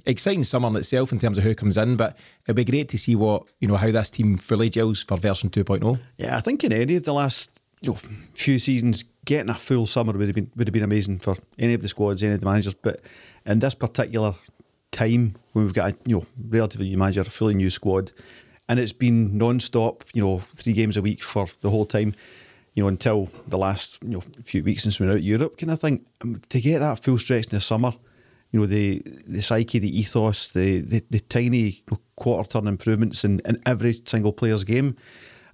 exciting summer in itself in terms of who comes in. But it'd be great to see what you know how this team fully gels for version oh. 2.0. Yeah, I think in any of the last you know, few seasons, getting a full summer would have been would have been amazing for any of the squads, any of the managers. But in this particular time, when we've got a you know relatively new manager, a fully new squad, and it's been non-stop, you know, three games a week for the whole time, you know, until the last you know few weeks since we were out Europe, kind of thing. Um, to get that full stretch in the summer, you know, the the psyche, the ethos, the the, the tiny you know, quarter turn improvements in, in every single player's game.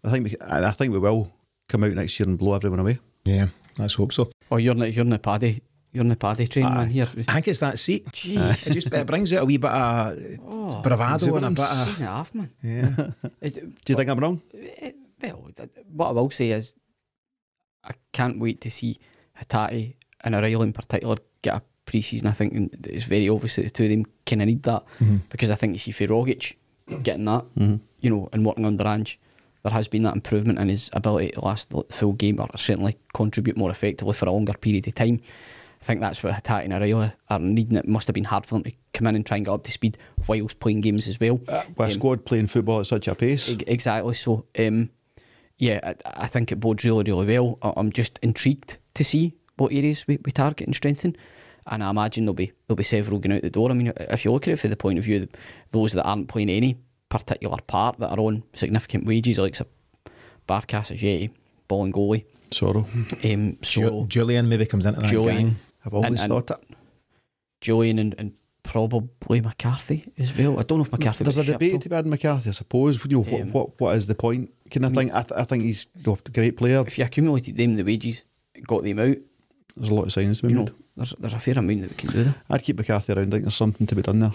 I think we, and I think we will come out next year and blow everyone away. Yeah, let's hope so. oh, you're in the, you're in the paddy, you're in the paddy train, man. Here, I think it's that seat. Jeez. It just it brings out a wee bit of bravado and a bit of season and a half, man. yeah. [LAUGHS] Do you think I'm wrong? Well, what I will say is, I can't wait to see Hatate and O'Riley in particular get a pre-season. I think it's very obvious that the two of them kind of need that because I think you see for Rogic getting that, you know, and working under Ange, there has been that improvement in his ability to last the full game or certainly contribute more effectively for a longer period of time. I think that's what Hatate and O'Riley are needing. It must have been hard for them to come in and try and get up to speed whilst playing games as well. Uh, with a Um, squad playing football at such a pace. Exactly. So, um, yeah, I, I think it bodes really, really well. I- I'm just intrigued to see what areas we, we target and strengthen. And I imagine there'll be there'll be several going out the door. I mean, if you look at it from the point of view of those that aren't playing any particular part that are on significant wages, like Barkas, Ajeti, Bolingoli, Soro. um, Ju- so Jullien maybe comes into that Jullien, gang. I've always And- and- thought that. Jullien, and, and probably McCarthy as well. I don't know if McCarthy. There's a debate though. to be had in McCarthy, I suppose. You know, what, Um, what, what is the point? Kind of thing. I, th- I think he's a great player. If you accumulated them the wages, got them out, there's a lot of signs to be you made. Know, there's there's a fair amount that we can do there. I'd keep McCarthy around. I think there's something to be done there.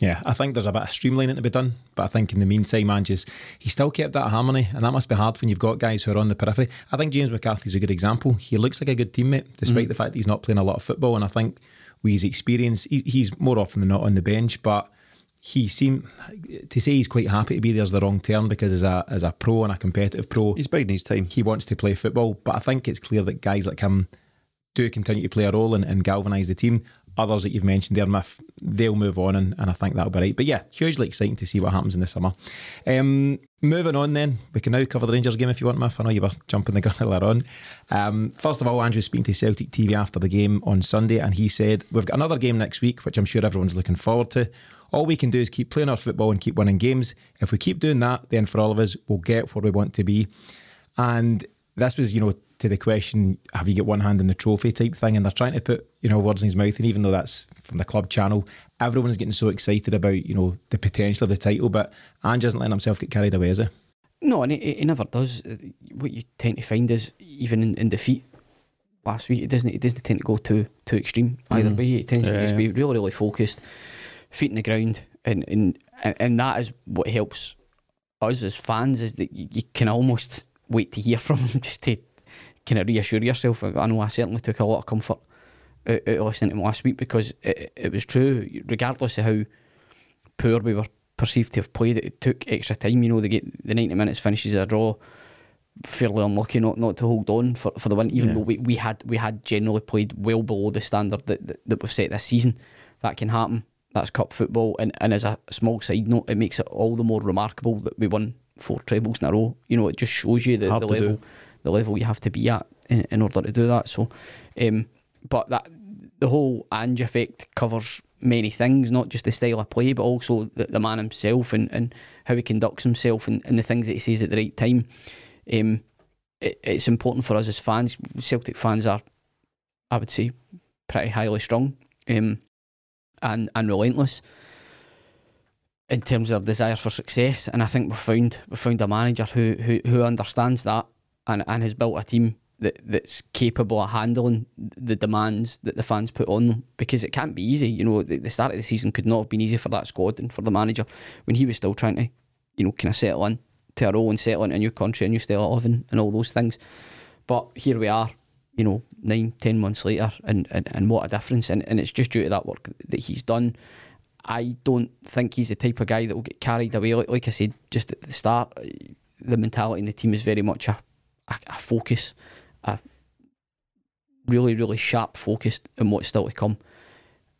Yeah, I think there's a bit of streamlining to be done, but I think in the meantime, man, just he still kept that harmony, and that must be hard when you've got guys who are on the periphery. I think James McCarthy's a good example. He looks like a good teammate, despite mm. the fact that he's not playing a lot of football, and I think with his experience, he, he's more often than not on the bench, but he seemed to say he's quite happy to be there is the wrong term because as a as a pro and a competitive pro, he's biding his time. He wants to play football, but I think it's clear that guys like him do continue to play a role and, and galvanise the team. Others that you've mentioned there, Miff, they'll move on, and, and I think that'll be right. But yeah, hugely exciting to see what happens in the summer. Um, moving on, then we can now cover the Rangers game if you want, Miff. I know you were jumping the gun [LAUGHS] earlier on. Um, first of all, Andrew speaking to Celtic TV after the game on Sunday, and he said we've got another game next week, which I'm sure everyone's looking forward to. All we can do is keep playing our football and keep winning games. If we keep doing that, then for all of us, we'll get where we want to be. And this was, you know, to the question, have you got one hand in the trophy type thing? And they're trying to put, you know, words in his mouth. And even though that's from the club channel, everyone's getting so excited about, you know, the potential of the title. But Ange doesn't let himself get carried away, is he? No, and he, he never does. What you tend to find is, even in, in defeat, last week, it doesn't it doesn't tend to go too too extreme either mm. way. It tends yeah. to just be really, really focused, feet in the ground. And, and, and that is what helps us as fans is that you, you can almost wait to hear [LAUGHS] from him just to kind of reassure yourself. I know I certainly took a lot of comfort out, out of listening to him last week because it, it was true, regardless of how poor we were perceived to have played, it took extra time. You know, they get the 90 minutes finishes a draw. Fairly unlucky not, not to hold on for, for the win, even yeah. though we, we had we had generally played well below the standard that, that, that we've set this season. That can happen. That's cup football, and, and as a small side note, it makes it all the more remarkable that we won four trebles in a row. You know, it just shows you the, the level. Do the level you have to be at in, in order to do that. So, um, but that the whole Ange effect covers many things, not just the style of play, but also the, the man himself and, and how he conducts himself and, and the things that he says at the right time. Um, it, it's important for us as fans. Celtic fans are, I would say, pretty highly strung um, and and relentless in terms of desire for success. And I think we've found we found a manager who who, who understands that and, and has built a team that, that's capable of handling the demands that the fans put on them because it can't be easy. You know, the, the start of the season could not have been easy for that squad and for the manager when he was still trying to, you know, kind of settle in to a role and settle into a new country, a new style of living, and all those things. But here we are, you know, nine, ten months later, and, and, and what a difference. And, and it's just due to that work that he's done. I don't think he's the type of guy that will get carried away. Like, like I said just at the start, the mentality in the team is very much a a, a focus, a really, really sharp focus on what's still to come.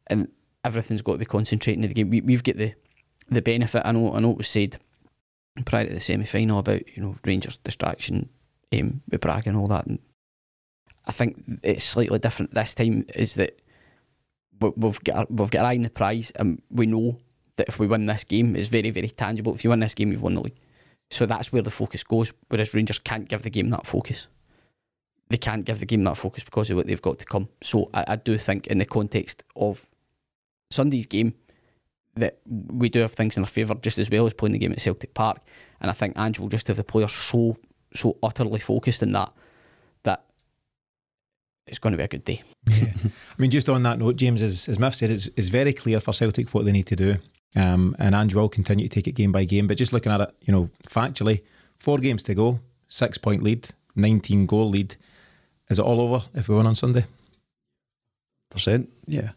And everything's got to be concentrating in the game. We, we've got the the benefit. I know. I know it was said prior to the semi final about you know Rangers distraction, um, with and all that. And I think it's slightly different this time. Is that we've got we've got eye on the prize, and we know that if we win this game, it's very very tangible. If you win this game, you've won the league. So that's where the focus goes. Whereas Rangers can't give the game that focus. They can't give the game that focus because of what they've got to come. So I, I do think, in the context of Sunday's game, that we do have things in our favour just as well as playing the game at Celtic Park. And I think Ange will just have the players so so utterly focused in that it's going to be a good day. Yeah. I mean, just on that note, James, as, as Miff said, it's, it's very clear for Celtic what they need to do. Um, and Ange will continue to take it game by game. But just looking at it, you know, factually, four games to go, six point lead, 19 goal lead. Is it all over if we win on Sunday? Percent, yeah.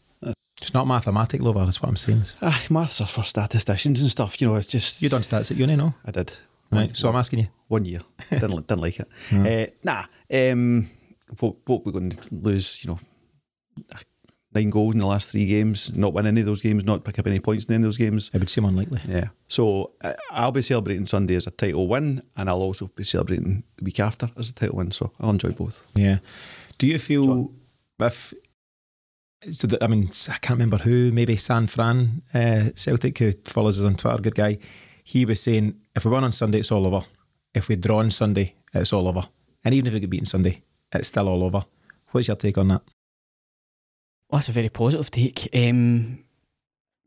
It's not mathematical over, that's what I'm saying. Ah, maths are for statisticians and stuff, you know, it's just. You done stats at uni, no? I did. Right, one, so I'm asking you. One year. [LAUGHS] didn't, didn't like it. Uh, nah, um, what, what we're going to lose, you know, nine goals in the last three games, not win any of those games, not pick up any points in any of those games. It would seem unlikely. Yeah. So uh, I'll be celebrating Sunday as a title win, and I'll also be celebrating the week after as a title win. So I'll enjoy both. Yeah. Do you feel John? if so? That, I mean, I can't remember who. Maybe San Fran uh, Celtic, who follows us on Twitter, good guy. He was saying if we won on Sunday, it's all over. If we draw on Sunday, it's all over. And even if we get beaten Sunday, it's still all over. What's your take on that? Well, that's a very positive take. Um,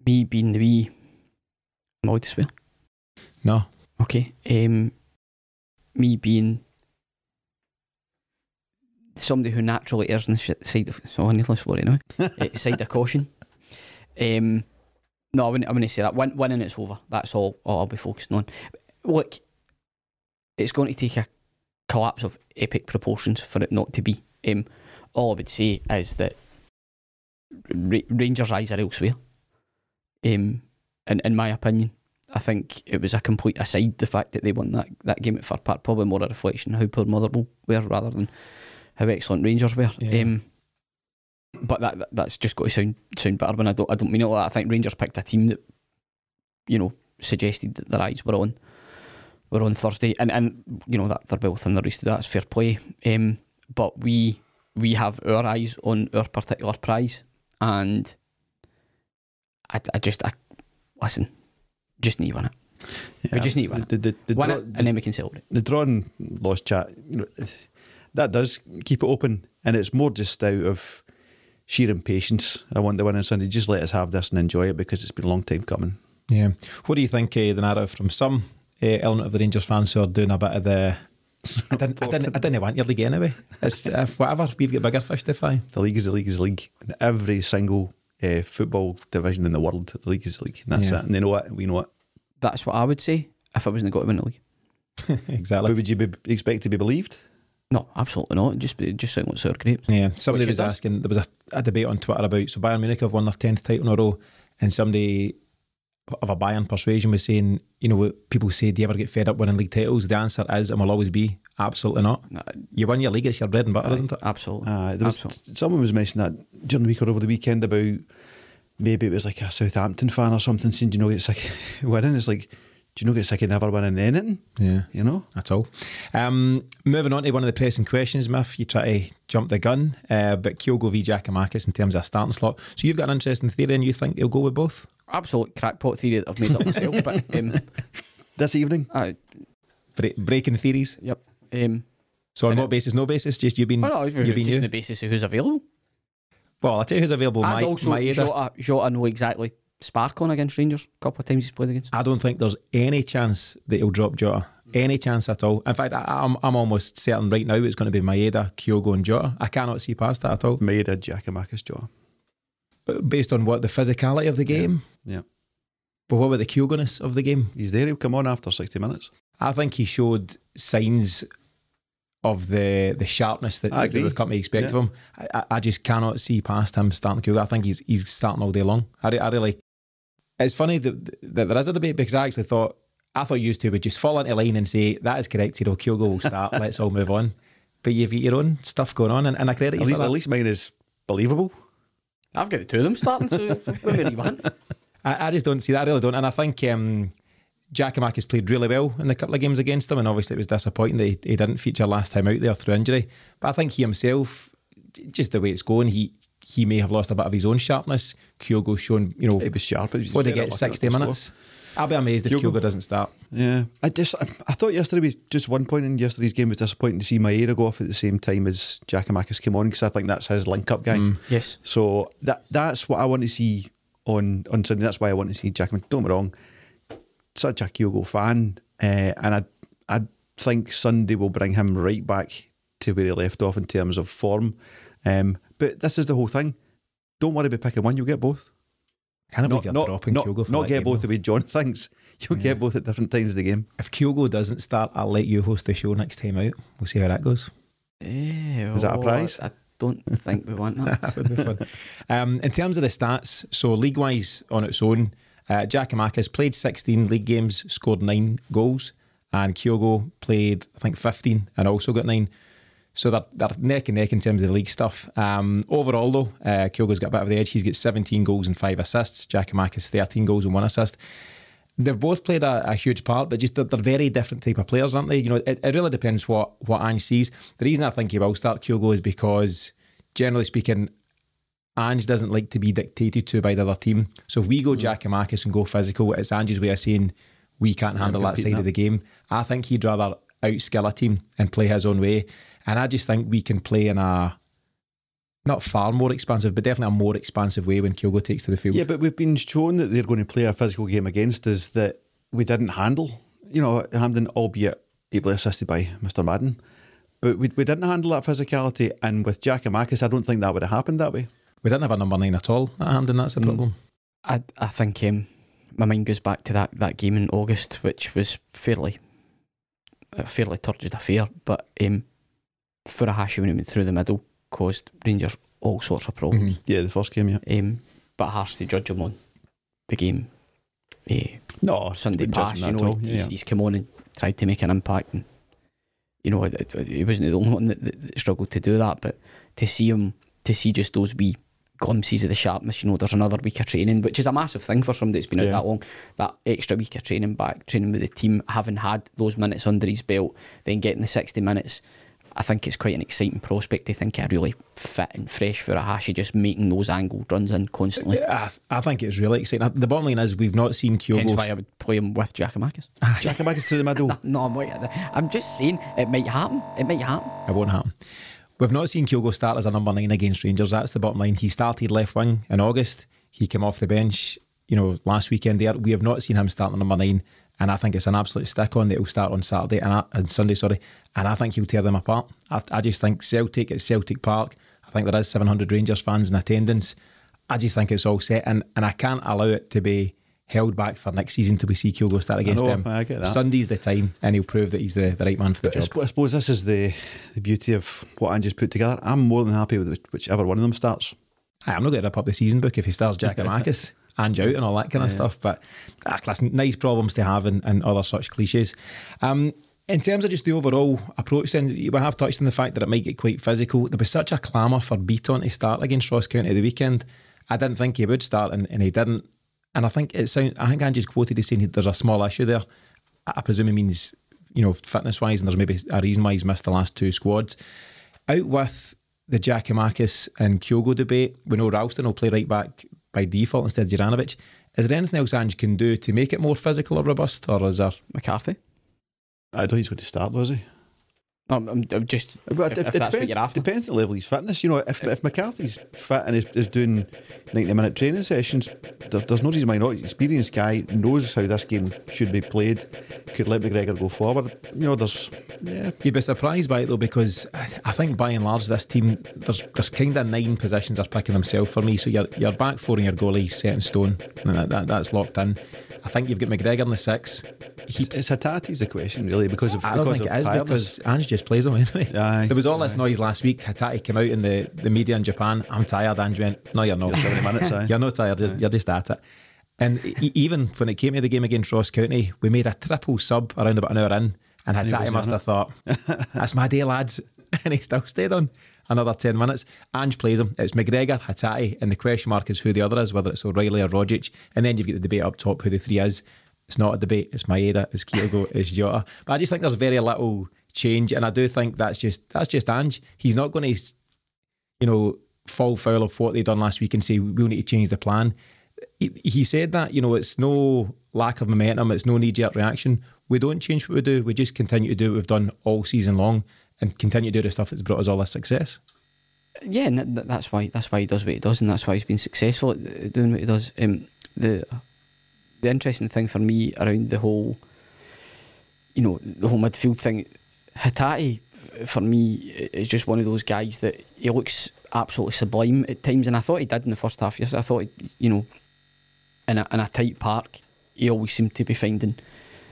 me being the wee. Am I to swear? No. Okay. Um, me being somebody who naturally errs on the side of so needless worry uh, side of caution. Um, no, I wouldn't, I wouldn't say that. When, winning it's over. That's all, all I'll be focusing on. Look, it's going to take a collapse of epic proportions for it not to be. Um, all I would say is that Ra- Rangers' eyes are elsewhere. Um, in, in my opinion, I think it was a complete aside the fact that they won that, that game at Fir Park, probably more a reflection of how poor Motherwell were rather than how excellent Rangers were. Yeah. Um, but that, that, that's just got to sound sound better when I don't I don't mean it like that. I think Rangers picked a team that you know suggested that their eyes were on were on Thursday, and and you know that they're built within the rest of that's fair play. Um, but we we have our eyes on our particular prize, and I, I just I listen, just need one it. Yeah, we just need one. The, the, the win draw, it, and then we can celebrate. The draw and lost chat, you know, that does keep it open, and it's more just out of sheer impatience. I want the win on Sunday. Just let us have this and enjoy it because it's been a long time coming. Yeah. What do you think uh, the narrative from some element of the Rangers fans who are doing a bit of the I didn't, I didn't, I didn't want your league anyway. It's uh, whatever. We've got bigger fish to fry. The league is the league is the league. In every single uh, football division in the world, the league is the league. And that's yeah. it. And they know it. We know it. That's what I would say if I wasn't going to win the league. [LAUGHS] exactly. But would you be, expect to be believed? No, absolutely not. Just just like sour grapes. Yeah. Somebody was asking. There was a, a debate on Twitter about so Bayern Munich have won their tenth title in a row, and somebody of a Bayern persuasion was saying, you know, people say, do you ever get fed up winning league titles? The answer is and will always be absolutely not. You win your league, it's your bread and butter, isn't it? Absolutely. Uh, there was, absolutely. Someone was mentioning that during the week or over the weekend about maybe it was like a Southampton fan or something saying, do you know, it's like [LAUGHS] winning. It's like, do you know, get sick of never winning anything? Yeah. You know? At all. Um, moving on to one of the pressing questions, Miff, you try to jump the gun, uh, but Kyogo v Giakoumakis in terms of a starting slot. So you've got an interesting theory and you think he'll go with both? Absolute crackpot theory that I've made up myself. but [LAUGHS] um, this evening, uh, Bre- breaking theories. Yep. Um, so on what basis? No basis. Just you've been. Oh, no, you've been just you? on the basis of who's available. Well, I'll tell you who's available. And my, also, my Jota, Jota know exactly spark on against Rangers. A couple of times he's played against. I don't think there's any chance that he'll drop Jota. Any chance at all. In fact, I, am I'm, I'm almost certain right now it's going to be Maeda, Kyogo, and Jota. I cannot see past that at all. Maeda, Giakoumakis, Jota. Based on what the physicality of the game. Yeah. yeah. But what about the Kyogoness of the game? He's there. He'll come on after 60 minutes. I think he showed signs of the the sharpness that, that we've expect yeah. of him. I, I, just cannot see past him starting Kyogo. I think he's he's starting all day long. I, I really. It's funny that, that there is a debate because I actually thought I thought you two would just fall into line and say that is correct. You know, Kyogo will start. [LAUGHS] let's all move on. But you've got your own stuff going on, and, and I credit at least, At least mine is believable. I've got the two of them starting, so what do you want? I, I, just don't see that. I really don't. And I think um, has played really well in the couple of games against them, and obviously it was disappointing that he, he, didn't feature last time out there through injury. But I think he himself, just the way it's going, he he may have lost a bit of his own sharpness. Kyogo's shown, you know, it was sharp. What did he get? Sixty minutes. I'll be amazed if Kyogo, doesn't start. Yeah, I just I, I, thought yesterday was just one point in yesterday's game was disappointing to see Maeda go off at the same time as Giakoumakis came on because I think that's his link up guy. Mm. Yes. So that that's what I want to see on on Sunday. That's why I want to see Jack. Don't get me wrong, such a Kyogo fan, uh, and I I think Sunday will bring him right back to where he left off in terms of form. Um, but this is the whole thing. Don't worry about picking one; you'll get both. Can I not, you're not, dropping not, Kyogo for not get both the way John [LAUGHS] thinks. You'll yeah. get both at different times of the game. If Kyogo doesn't start, I'll let you host the show next time out. We'll see how that goes. Eh, is that a prize? I, don't think we want that. [LAUGHS] that would be fun. Um, in terms of the stats, so league wise on its own, uh, has played 16 league games, scored nine goals, and Kyogo played, I think, 15 and also got nine. So they're, they're neck and neck in terms of the league stuff. Um, overall, though, uh, Kyogo's got a bit of the edge. He's got 17 goals and five assists. Giakoumakis 13 goals and one assist. They've both played a, a huge part, but just they're, they're, very different type of players, aren't they? You know, it, it really depends what what Ange sees. The reason I think he will start Kyogo is because, generally speaking, Ange doesn't like to be dictated to by the other team. So if we go mm. Giakoumakis and go physical, it's Ange's way of saying we can't handle that side that. of the game. I think he'd rather outskill a team and play his own way. And I just think we can play in a not far more expansive, but definitely a more expansive way when Kyogo takes to the field. Yeah, but we've been shown that they're going to play a physical game against us that we didn't handle. You know, Hampden, albeit ably assisted by Mr. Madden. But we, we didn't handle that physicality, and with Giakoumakis, I don't think that would have happened that way. We didn't have a number nine at all at hand, and that's a problem. I I think um, my mind goes back to that, that game in August, which was fairly a fairly turgid affair, but um, Furuhashi when he went through the middle caused Rangers all sorts of problems. Mm-hmm. Yeah, the first game, yeah. Um, but harsh to judge him on the game. Uh, no, Sunday past, you know, he's, yeah. he's come on and tried to make an impact, and you know, he wasn't the only one that, that struggled to do that. But to see him, to see just those wee glimpses of the sharpness. You know, there's another week of training, which is a massive thing for somebody that's been yeah. out that long. That extra week of training back, training with the team, having had those minutes under his belt, then getting the 60 minutes. I think it's quite an exciting prospect to think a really fit and fresh Furuhashi, just making those angled runs in constantly. I, I think it's really exciting. Uh, the bottom line is we've not seen Kyogo. Hence why I would play him with Giakoumakis. [LAUGHS] Ah, Giakoumakis to the middle. [LAUGHS] no, no, I'm, I'm just saying it might happen. It might happen. It won't happen. We've not seen Kyogo start as a number nine against Rangers. That's the bottom line. He started left wing in August. He came off the bench, you know, last weekend there. We have not seen him start the number nine. And I think it's an absolute stick on that he'll start on Saturday and, and Sunday, sorry. And I think he'll tear them apart. I, I just think Celtic at Celtic Park, I think there is 700 Rangers fans in attendance. I just think it's all set. And, and I can't allow it to be held back for next season till we see Kyogo start against know, them. I get that. Sunday's the time, and he'll prove that he's the, the right man for the but job. I suppose this is the, the beauty of what Ange's put together. I'm more than happy with whichever one of them starts. I'm not going to rip up the season book if he starts Giakoumakis. [LAUGHS] Ange out and all that kind of stuff, but ah, nice problems to have and, and other such cliches. Um, in terms of just the overall approach, then we have touched on the fact that it might get quite physical. There was such a clamour for Bitton to start against Ross County the weekend. I didn't think he would start, and, and he didn't. And I think it sound, I think Ange's quoted as saying there's a small issue there. I presume it means, you know, fitness wise, and there's maybe a reason why he's missed the last two squads. Out with the Giakoumakis and Kyogo debate, we know Ralston will play right back by default instead of Juranovic. Is there anything else Ange can do to make it more physical or robust, or is there McCarthy? I don't think he's going to start, was he? I'm, I'm just. But if, it, it depends, depends the level of his fitness. You know, if, if, if McCarthy's fit and is, is doing 90 minute training sessions, there, there's no reason why not. Experienced guy knows how this game should be played, could let McGregor go forward. You know, there's. Yeah. You'd be surprised by it though, because I think by and large, this team, there's there's kind of nine positions are picking themselves for me. So your, your back four and your goalie set in stone. And that, that, that's locked in. I think you've got McGregor in the six. He, it's, it's Hatate's the question, really, because of. I don't because think it is because Ange just plays them [LAUGHS] anyway. Aye, there was all this noise last week. Hatate came out in the, the media in Japan. I'm tired. Ange went, No, you're not. 70 minutes, aye. you're not tired. You're, you're just at it. And even when it came to the game against Ross County, we made a triple sub around about an hour in, and he Hatate must have thought, "That's my day, lads," [LAUGHS] and he still stayed on another ten minutes. Ange played him. It's McGregor, Hatate, and the question mark is who the other is, whether it's O'Riley or Rogic, and then you've got the debate up top who the three is. It's not a debate. It's Maeda, it's Kyogo, it's Jota. But I just think there's very little change, and I do think that's just that's just Ange. He's not going to, you know, fall foul of what they done last week and say we'll need to change the plan. He, he said that you know it's no lack of momentum, it's no knee jerk reaction. We don't change what we do. We just continue to do what we've done all season long and continue to do the stuff that's brought us all this success. Yeah, and that's why that's why he does what he does, and that's why he's been successful at doing what he does. Um, the the interesting thing for me around the whole, you know, the whole midfield thing, Hatate for me is just one of those guys that he looks absolutely sublime at times, and I thought he did in the first half. Yes, I thought you know, in a in a tight park, he always seemed to be finding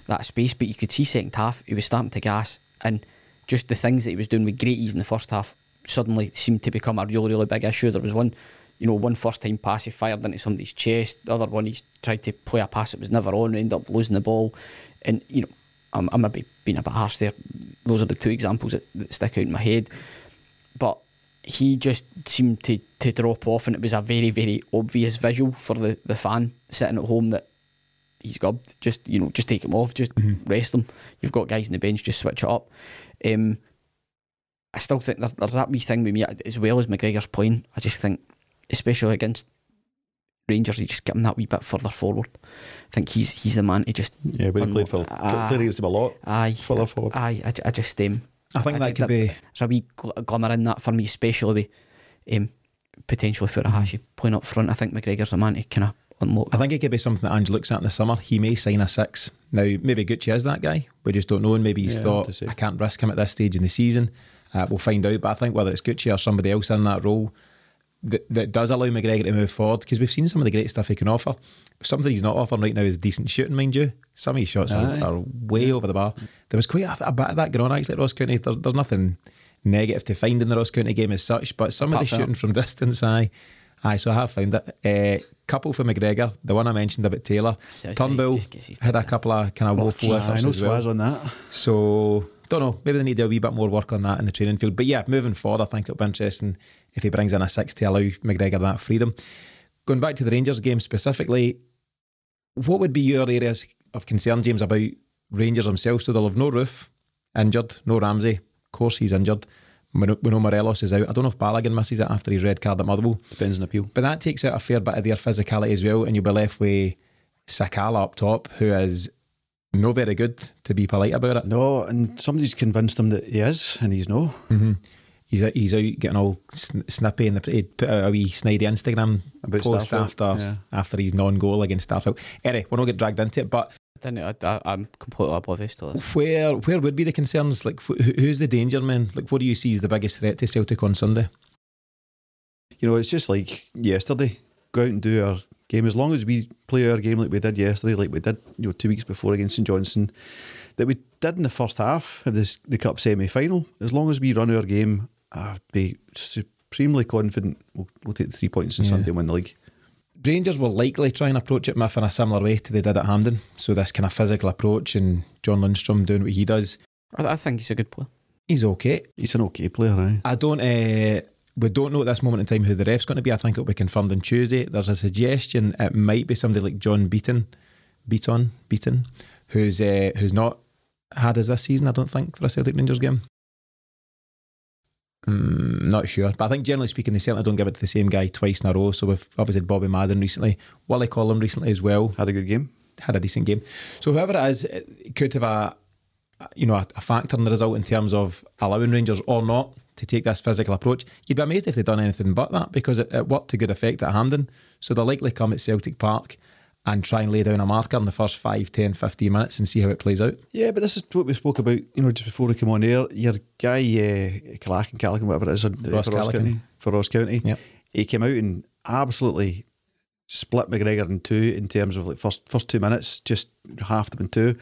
that space. But you could see second half he was starting to gas, and just the things that he was doing with great ease in the first half suddenly seemed to become a really really big issue. There was one you know, one first time pass he fired into somebody's chest, the other one he's tried to play a pass that was never on, and ended up losing the ball. And, you know, I'm, I'm maybe being a bit harsh there. Those are the two examples that, that stick out in my head. But he just seemed to, to drop off, and it was a very, very obvious visual for the, the fan sitting at home that he's gubbed. Just, you know, just take him off, just mm-hmm. rest him. You've got guys on the bench, just switch it up. Um, I still think there's, there's that wee thing with me, as well as McGregor's playing. I just think especially against Rangers, you just get him that wee bit further forward. I think he's he's the man to just. Yeah, but he played for uh, played against him a lot. Aye, further forward. Aye, I, I just um, I think I that could be. There's a wee glimmer in that for me, especially with um, potentially Furuhashi playing up front. I think McGregor's a man to kind of unlock. I think it could be something that Ange looks at in the summer. He may sign a six. Now, maybe Gucci is that guy. We just don't know. And maybe he's Yeah, thought, I can't risk him at this stage in the season. Uh, we'll find out. But I think whether it's Gucci or somebody else in that role that, that does allow McGregor to move forward, because we've seen some of the great stuff he can offer. Something he's not offering right now is decent shooting, mind you. Some of his shots are, are, way over the bar. There was quite a, a bit of that going on actually at Ross County. There, there's nothing negative to find in the Ross County game as such, but some of the shooting from [LAUGHS] distance, aye. Aye, so I have found it. Uh, couple for McGregor, the one I mentioned about Taylor. So Turnbull had a couple of kind of woeful I efforts know as well. On that. So don't know. Maybe they need to do a wee bit more work on that in the training field. But yeah, moving forward, I think it'll be interesting if he brings in a six to allow McGregor that freedom. Going back to the Rangers game specifically, what would be your areas of concern, James, about Rangers themselves? So they'll have no Roofe, injured, no Ramsey. Of course, he's injured. We know we know Morelos is out. I don't know if Balogun misses it after his red card at Motherwell. Depends on appeal. But that takes out a fair bit of their physicality as well, and you'll be left with Sakala up top, who is no very good, to be polite about it. No, and somebody's convinced him that he is, and he's no. Mm-hmm. He's out, he's out getting all sn- snippy, and he put out a wee snidey Instagram About post Starfelt, after yeah. after his non-goal against Starfelt. Anyway, we'll not get dragged into it, but Didn't I, I, I'm completely oblivious to that. where where would be the concerns? Like, wh- who's the danger man? Like, what do you see as the biggest threat to Celtic on Sunday? You know, it's just like yesterday. Go out and do our game. As long as we play our game like we did yesterday, like we did, you know, two weeks before against St Johnstone, that we did in the first half of this the cup semi final. As long as we run our game, I'd be supremely confident we'll, we'll take the three points on Yeah. Sunday and win the league. Rangers will likely try and approach it Miff in a similar way to they did at Hampden. So this kind of physical approach and John Lundstram doing what he does. I, I think he's a good player. He's okay. He's an okay player, aye. I don't. Uh, we don't know at this moment in time who the ref's going to be. I think it'll be confirmed on Tuesday. There's a suggestion it might be somebody like John Beaton, Beaton, Beaton, who's uh, who's not had us this season. I don't think for a Celtic Rangers game. Mm, not sure, but I think generally speaking, they certainly don't give it to the same guy twice in a row. So we've obviously had Bobby Madden recently, Willie Collum recently as well Had a good game. had a decent game. So whoever it is, it could have a you know a, a factor in the result in terms of allowing Rangers or not to take this physical approach. You'd be amazed if they'd done anything but that because it, it worked to good effect at Hampden. So they'll likely come at Celtic Park and try and lay down a marker in the first 5, 10, 15 minutes and see how it plays out. Yeah, but this is what we spoke about, you know, just before we come on air. Your guy, uh, Calacan, Callaghan, whatever it is, uh, Ross for Ross. County, for Ross County, Yep. he came out and absolutely split McGregor in two in terms of like first first two minutes, just half them in two,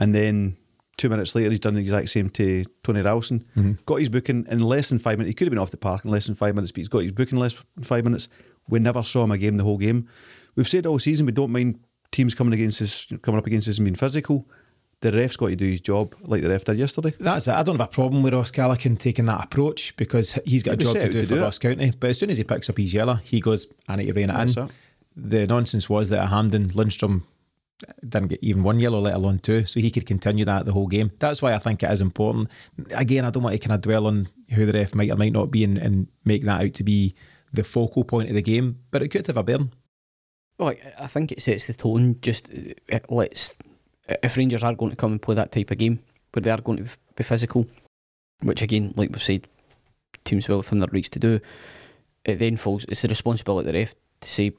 and then two minutes later he's done the exact same to Tony Ralston. Mm-hmm. Got his booking in less than five minutes. He could have been off the park in less than five minutes, but he's got his booking in less than five minutes. We never saw him a game the whole game. We've said all season we don't mind teams coming against us, coming up against us and being physical. The ref's got to do his job like the ref did yesterday. That's it. I don't have a problem with Ross Callachan taking that approach because he's got a job to do to for do. Ross County. But as soon as he picks up his yellow, he goes, I need to rein it That's in. it. The nonsense was that at Hampden, Lundstram didn't get even one yellow, let alone two. So he could continue that the whole game. That's why I think it is important. Again, I don't want to kind of dwell on who the ref might or might not be and, and make that out to be the focal point of the game, but it could have a bearing. Well, I- think it sets the tone. Just uh, let's if Rangers are going to come and play that type of game where they are going to be physical, which again, like we've said, teams well within their reach to do. It then falls. It's the responsibility of the ref to say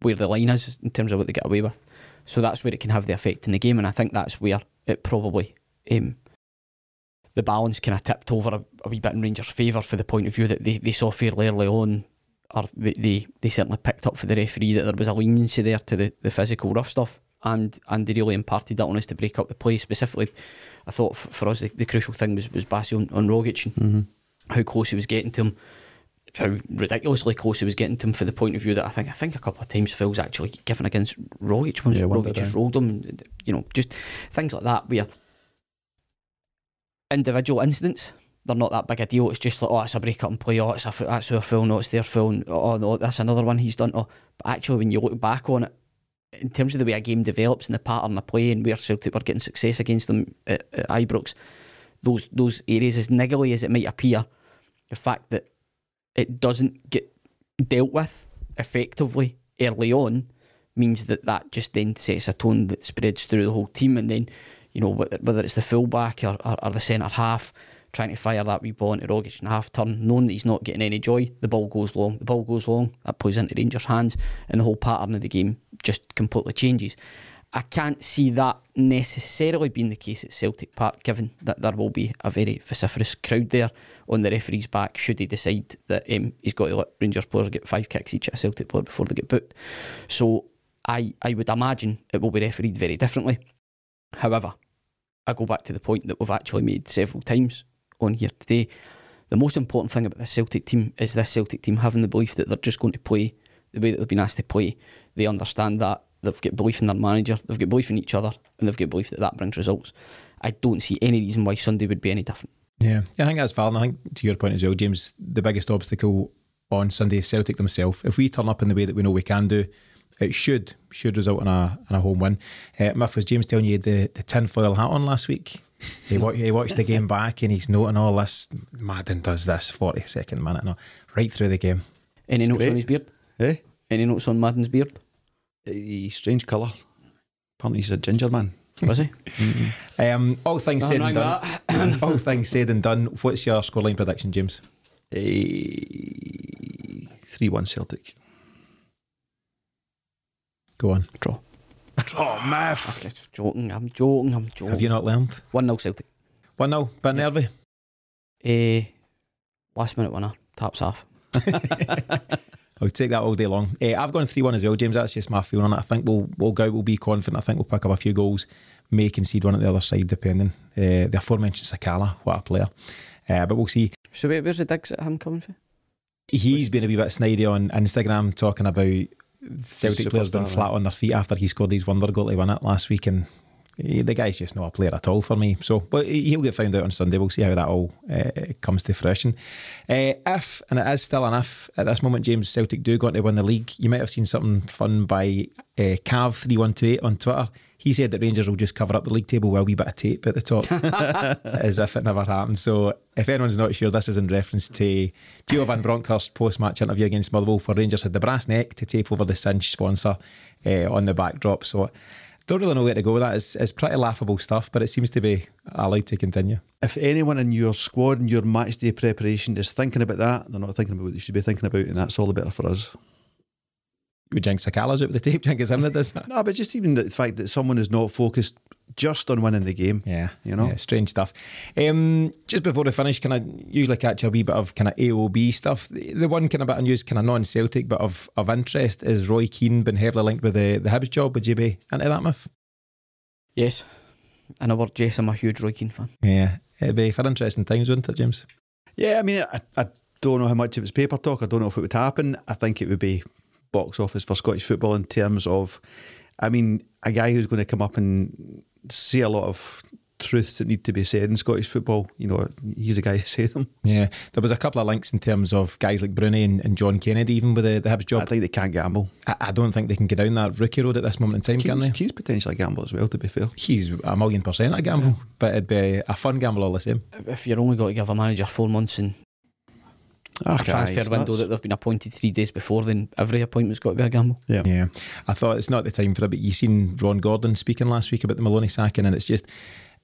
where the line is in terms of what they get away with. So that's where it can have the effect in the game, and I think that's where it probably um, the balance kind of tipped over a, a wee bit in Rangers' favour for the point of view that they, they saw fairly early on or they, they, they certainly picked up for the referee that there was a leniency there to the, the physical rough stuff and and they really imparted that on us to break up the play specifically I thought f- for us the, the crucial thing was, was Bassey on, on Rogic and Mm-hmm. how close he was getting to him how ridiculously close he was getting to him for the point of view that I think I think a couple of times Phil's actually given against Rogic once Yeah, Rogic just rolled him you know just things like that where individual incidents they're not that big a deal. It's just like, oh, it's a break up and play. Oh, it's a, that's our foul. No, it's their foul. Oh, no, that's another one he's done. Oh, but actually, when you look back on it, in terms of the way a game develops and the pattern of play and where Celtic were getting success against them at, at Ibrox, those those areas, as niggly as it might appear, the fact that it doesn't get dealt with effectively eh, early on means that that just then sets a tone that spreads through the whole team and then you know whether, whether it's the fullback or, or, or the centre half trying to fire that wee ball into Rogic in half turn, knowing that he's not getting any joy. The ball goes long, the ball goes long, that plays into Rangers' hands, and the whole pattern of the game just completely changes. I can't see that necessarily being the case at Celtic Park, given that there will be a very vociferous crowd there on the referee's back should he decide that um, he's got to let Rangers players get five kicks each at a Celtic player before they get booked. So I, I would imagine it will be refereed very differently. However, I go back to the point that we've actually made several times on here today. The most important thing about the Celtic team is this Celtic team having the belief that they're just going to play the way that they've been asked to play. They understand that They've got belief in their manager, they've got belief in each other, and they've got belief that that brings results. I don't see any reason why Sunday would be any different. Yeah, yeah I think that's valid. I think to your point as well, James, the biggest obstacle on Sunday is Celtic themselves. If we turn up in the way that we know we can do, it should should result in a in a home win. Uh, Miff was James telling you the the tinfoil hat on last week. He, he watched the game back and he's noting all this. Madden does this forty second minute, no, right through the game. Any notes great. on his beard? Eh? Any notes on Madden's beard? A strange colour. Apparently, he's a ginger man. Was he? mm-hmm. um, all things said and done. all things said and done. What's your scoreline prediction, James? A three-one Celtic. Go on. Draw. Draw, math. I'm just joking. I'm joking. I'm joking. Have you not learned? One 0 Celtic. One 0 Bit nervy. Eh, last minute winner. Taps off. [LAUGHS] [LAUGHS] I'll take that all day long. Uh, I've gone 3 1 as well, James. That's just my feeling on it. I think we'll, we'll go out, we'll be confident. I think we'll pick up a few goals, may concede one at the other side, depending. Uh, the aforementioned Sakala, what a player. Uh, but we'll see. So, wait, where's the digs at him coming from? He's been a wee bit snidey on Instagram talking about Celtic players being flat on their feet after he scored his wonder goal to win it last week. And the guy's just not a player at all for me. So, but he'll get found out on Sunday. We'll see how that all uh, comes to fruition. Uh, if, and it is still an if, at this moment, James Celtic do go on to win the league, you might have seen something fun by uh, Cav3128 on Twitter. He said that Rangers will just cover up the league table with a wee bit of tape at the top, [LAUGHS] as if it never happened. So, if anyone's not sure, this is in reference to Gio Van Bronckhorst post match interview against Motherwell, where Rangers had the brass neck to tape over the Cinch sponsor uh, on the backdrop. So, don't really know where to go with that. It's, it's pretty laughable stuff, but it seems to be allowed to continue. If anyone in your squad and your match day preparation is thinking about that, they're not thinking about what they should be thinking about, and that's all the better for us. Would Jinx Sakala's out with the tape? Jinx is him that does that? [LAUGHS] no, but just even the fact that someone is not focused just on winning the game. Yeah, you know, yeah, strange stuff. Um, just before we finish, can I usually catch a wee bit of kind of AOB stuff? The, the one kind of bit of news, kind of non-Celtic, but of of interest is Roy Keane been heavily linked with the the Hibs job. Would you be into that, Miff? Yes. and I word, Jess, I'm a huge Roy Keane fan. Yeah. It'd be for interesting times, wouldn't it, James? Yeah, I mean, I, I don't know how much of it's paper talk. I don't know if it would happen. I think it would be box office for Scottish football in terms of, I mean, a guy who's going to come up and say a lot of truths that need to be said in Scottish football. You know, he's a guy to [LAUGHS] say them. Yeah, there was a couple of links in terms of guys like Bruni and, and John Kennedy, even with the, the Hibs job. I think they can't gamble. I, I, don't think they can get down that rookie road at this moment in time, can they? He's potentially a gamble as well, to be fair. He's a million percent a gamble, yeah. but it'd be a fun gamble all the same. If you're only got to give a manager four months and Oh, a transfer window that they've been appointed three days before, then every appointment's got to be a gamble. Yeah, yeah. I thought it's not the time for it, but you seen Ron Gordon speaking last week about the Maloney sacking, and it's just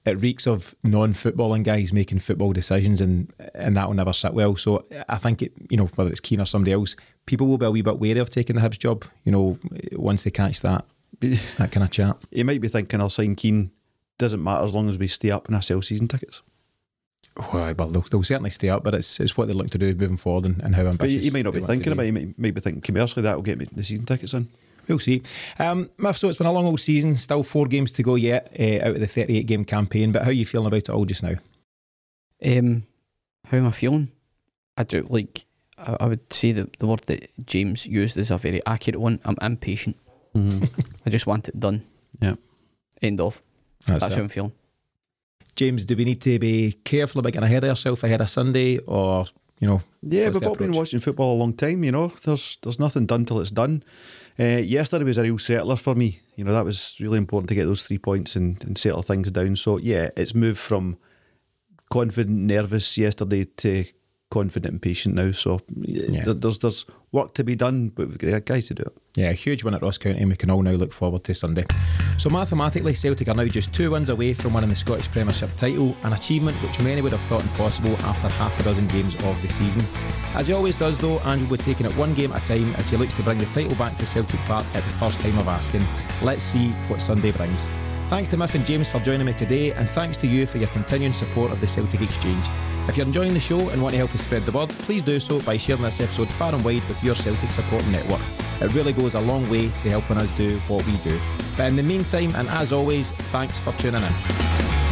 it reeks of non-footballing guys making football decisions, and and that will never sit well. So I think it, you know, whether it's Keane or somebody else, people will be a wee bit wary of taking the Hibs job. You know, once they catch that [LAUGHS] that kind of chat. You might be thinking, "I'll sign Keane." Doesn't matter as long as we stay up and I sell season tickets. Well, they'll, they'll, certainly stay up, but it's it's what they look to do moving forward and, and how ambitious. But you, you might not be thinking about. it. You might, might be thinking commercially that will get me the season tickets in. We'll see. Um, so it's been a long old season. Still four games to go yet uh, out of the 38 game campaign. But how are you feeling about it all just now? Um, how am I feeling? I do like. I, I would say that the word that James used is a very accurate one. I'm impatient. Mm-hmm. [LAUGHS] I just want it done. Yeah. End of. That's, That's how I'm feeling. James, do we need to be careful about getting ahead of ourselves ahead of Sunday, or you know? Yeah, we've all been watching football a long time. You know, there's there's nothing done till it's done. Uh, yesterday was a real settler for me. You know, that was really important to get those three points and, and settle things down. So yeah, it's moved from confident, nervous yesterday to confident and patient now. So yeah. there's there's work to be done, but we've got guys to do it. Yeah, a huge win at Ross County, and we can all now look forward to Sunday. So mathematically, Celtic are now just two wins away from winning the Scottish Premiership title, an achievement which many would have thought impossible after half a dozen games of the season. As he always does, though, Andrew will be taking it one game at a time as he looks to bring the title back to Celtic Park at the first time of asking. Let's see what Sunday brings. Thanks to Miff and James for joining me today, and thanks to you for your continuing support of the Celtic Exchange. If you're enjoying the show and want to help us spread the word, please do so by sharing this episode far and wide with your Celtic support network. It really goes a long way to helping us do what we do. But in the meantime, and as always, thanks for tuning in.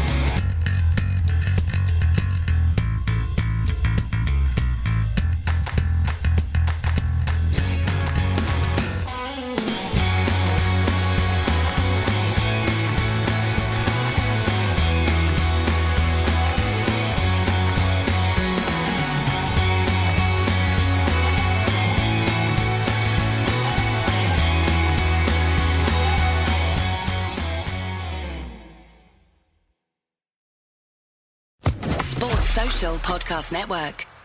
Podcast Network.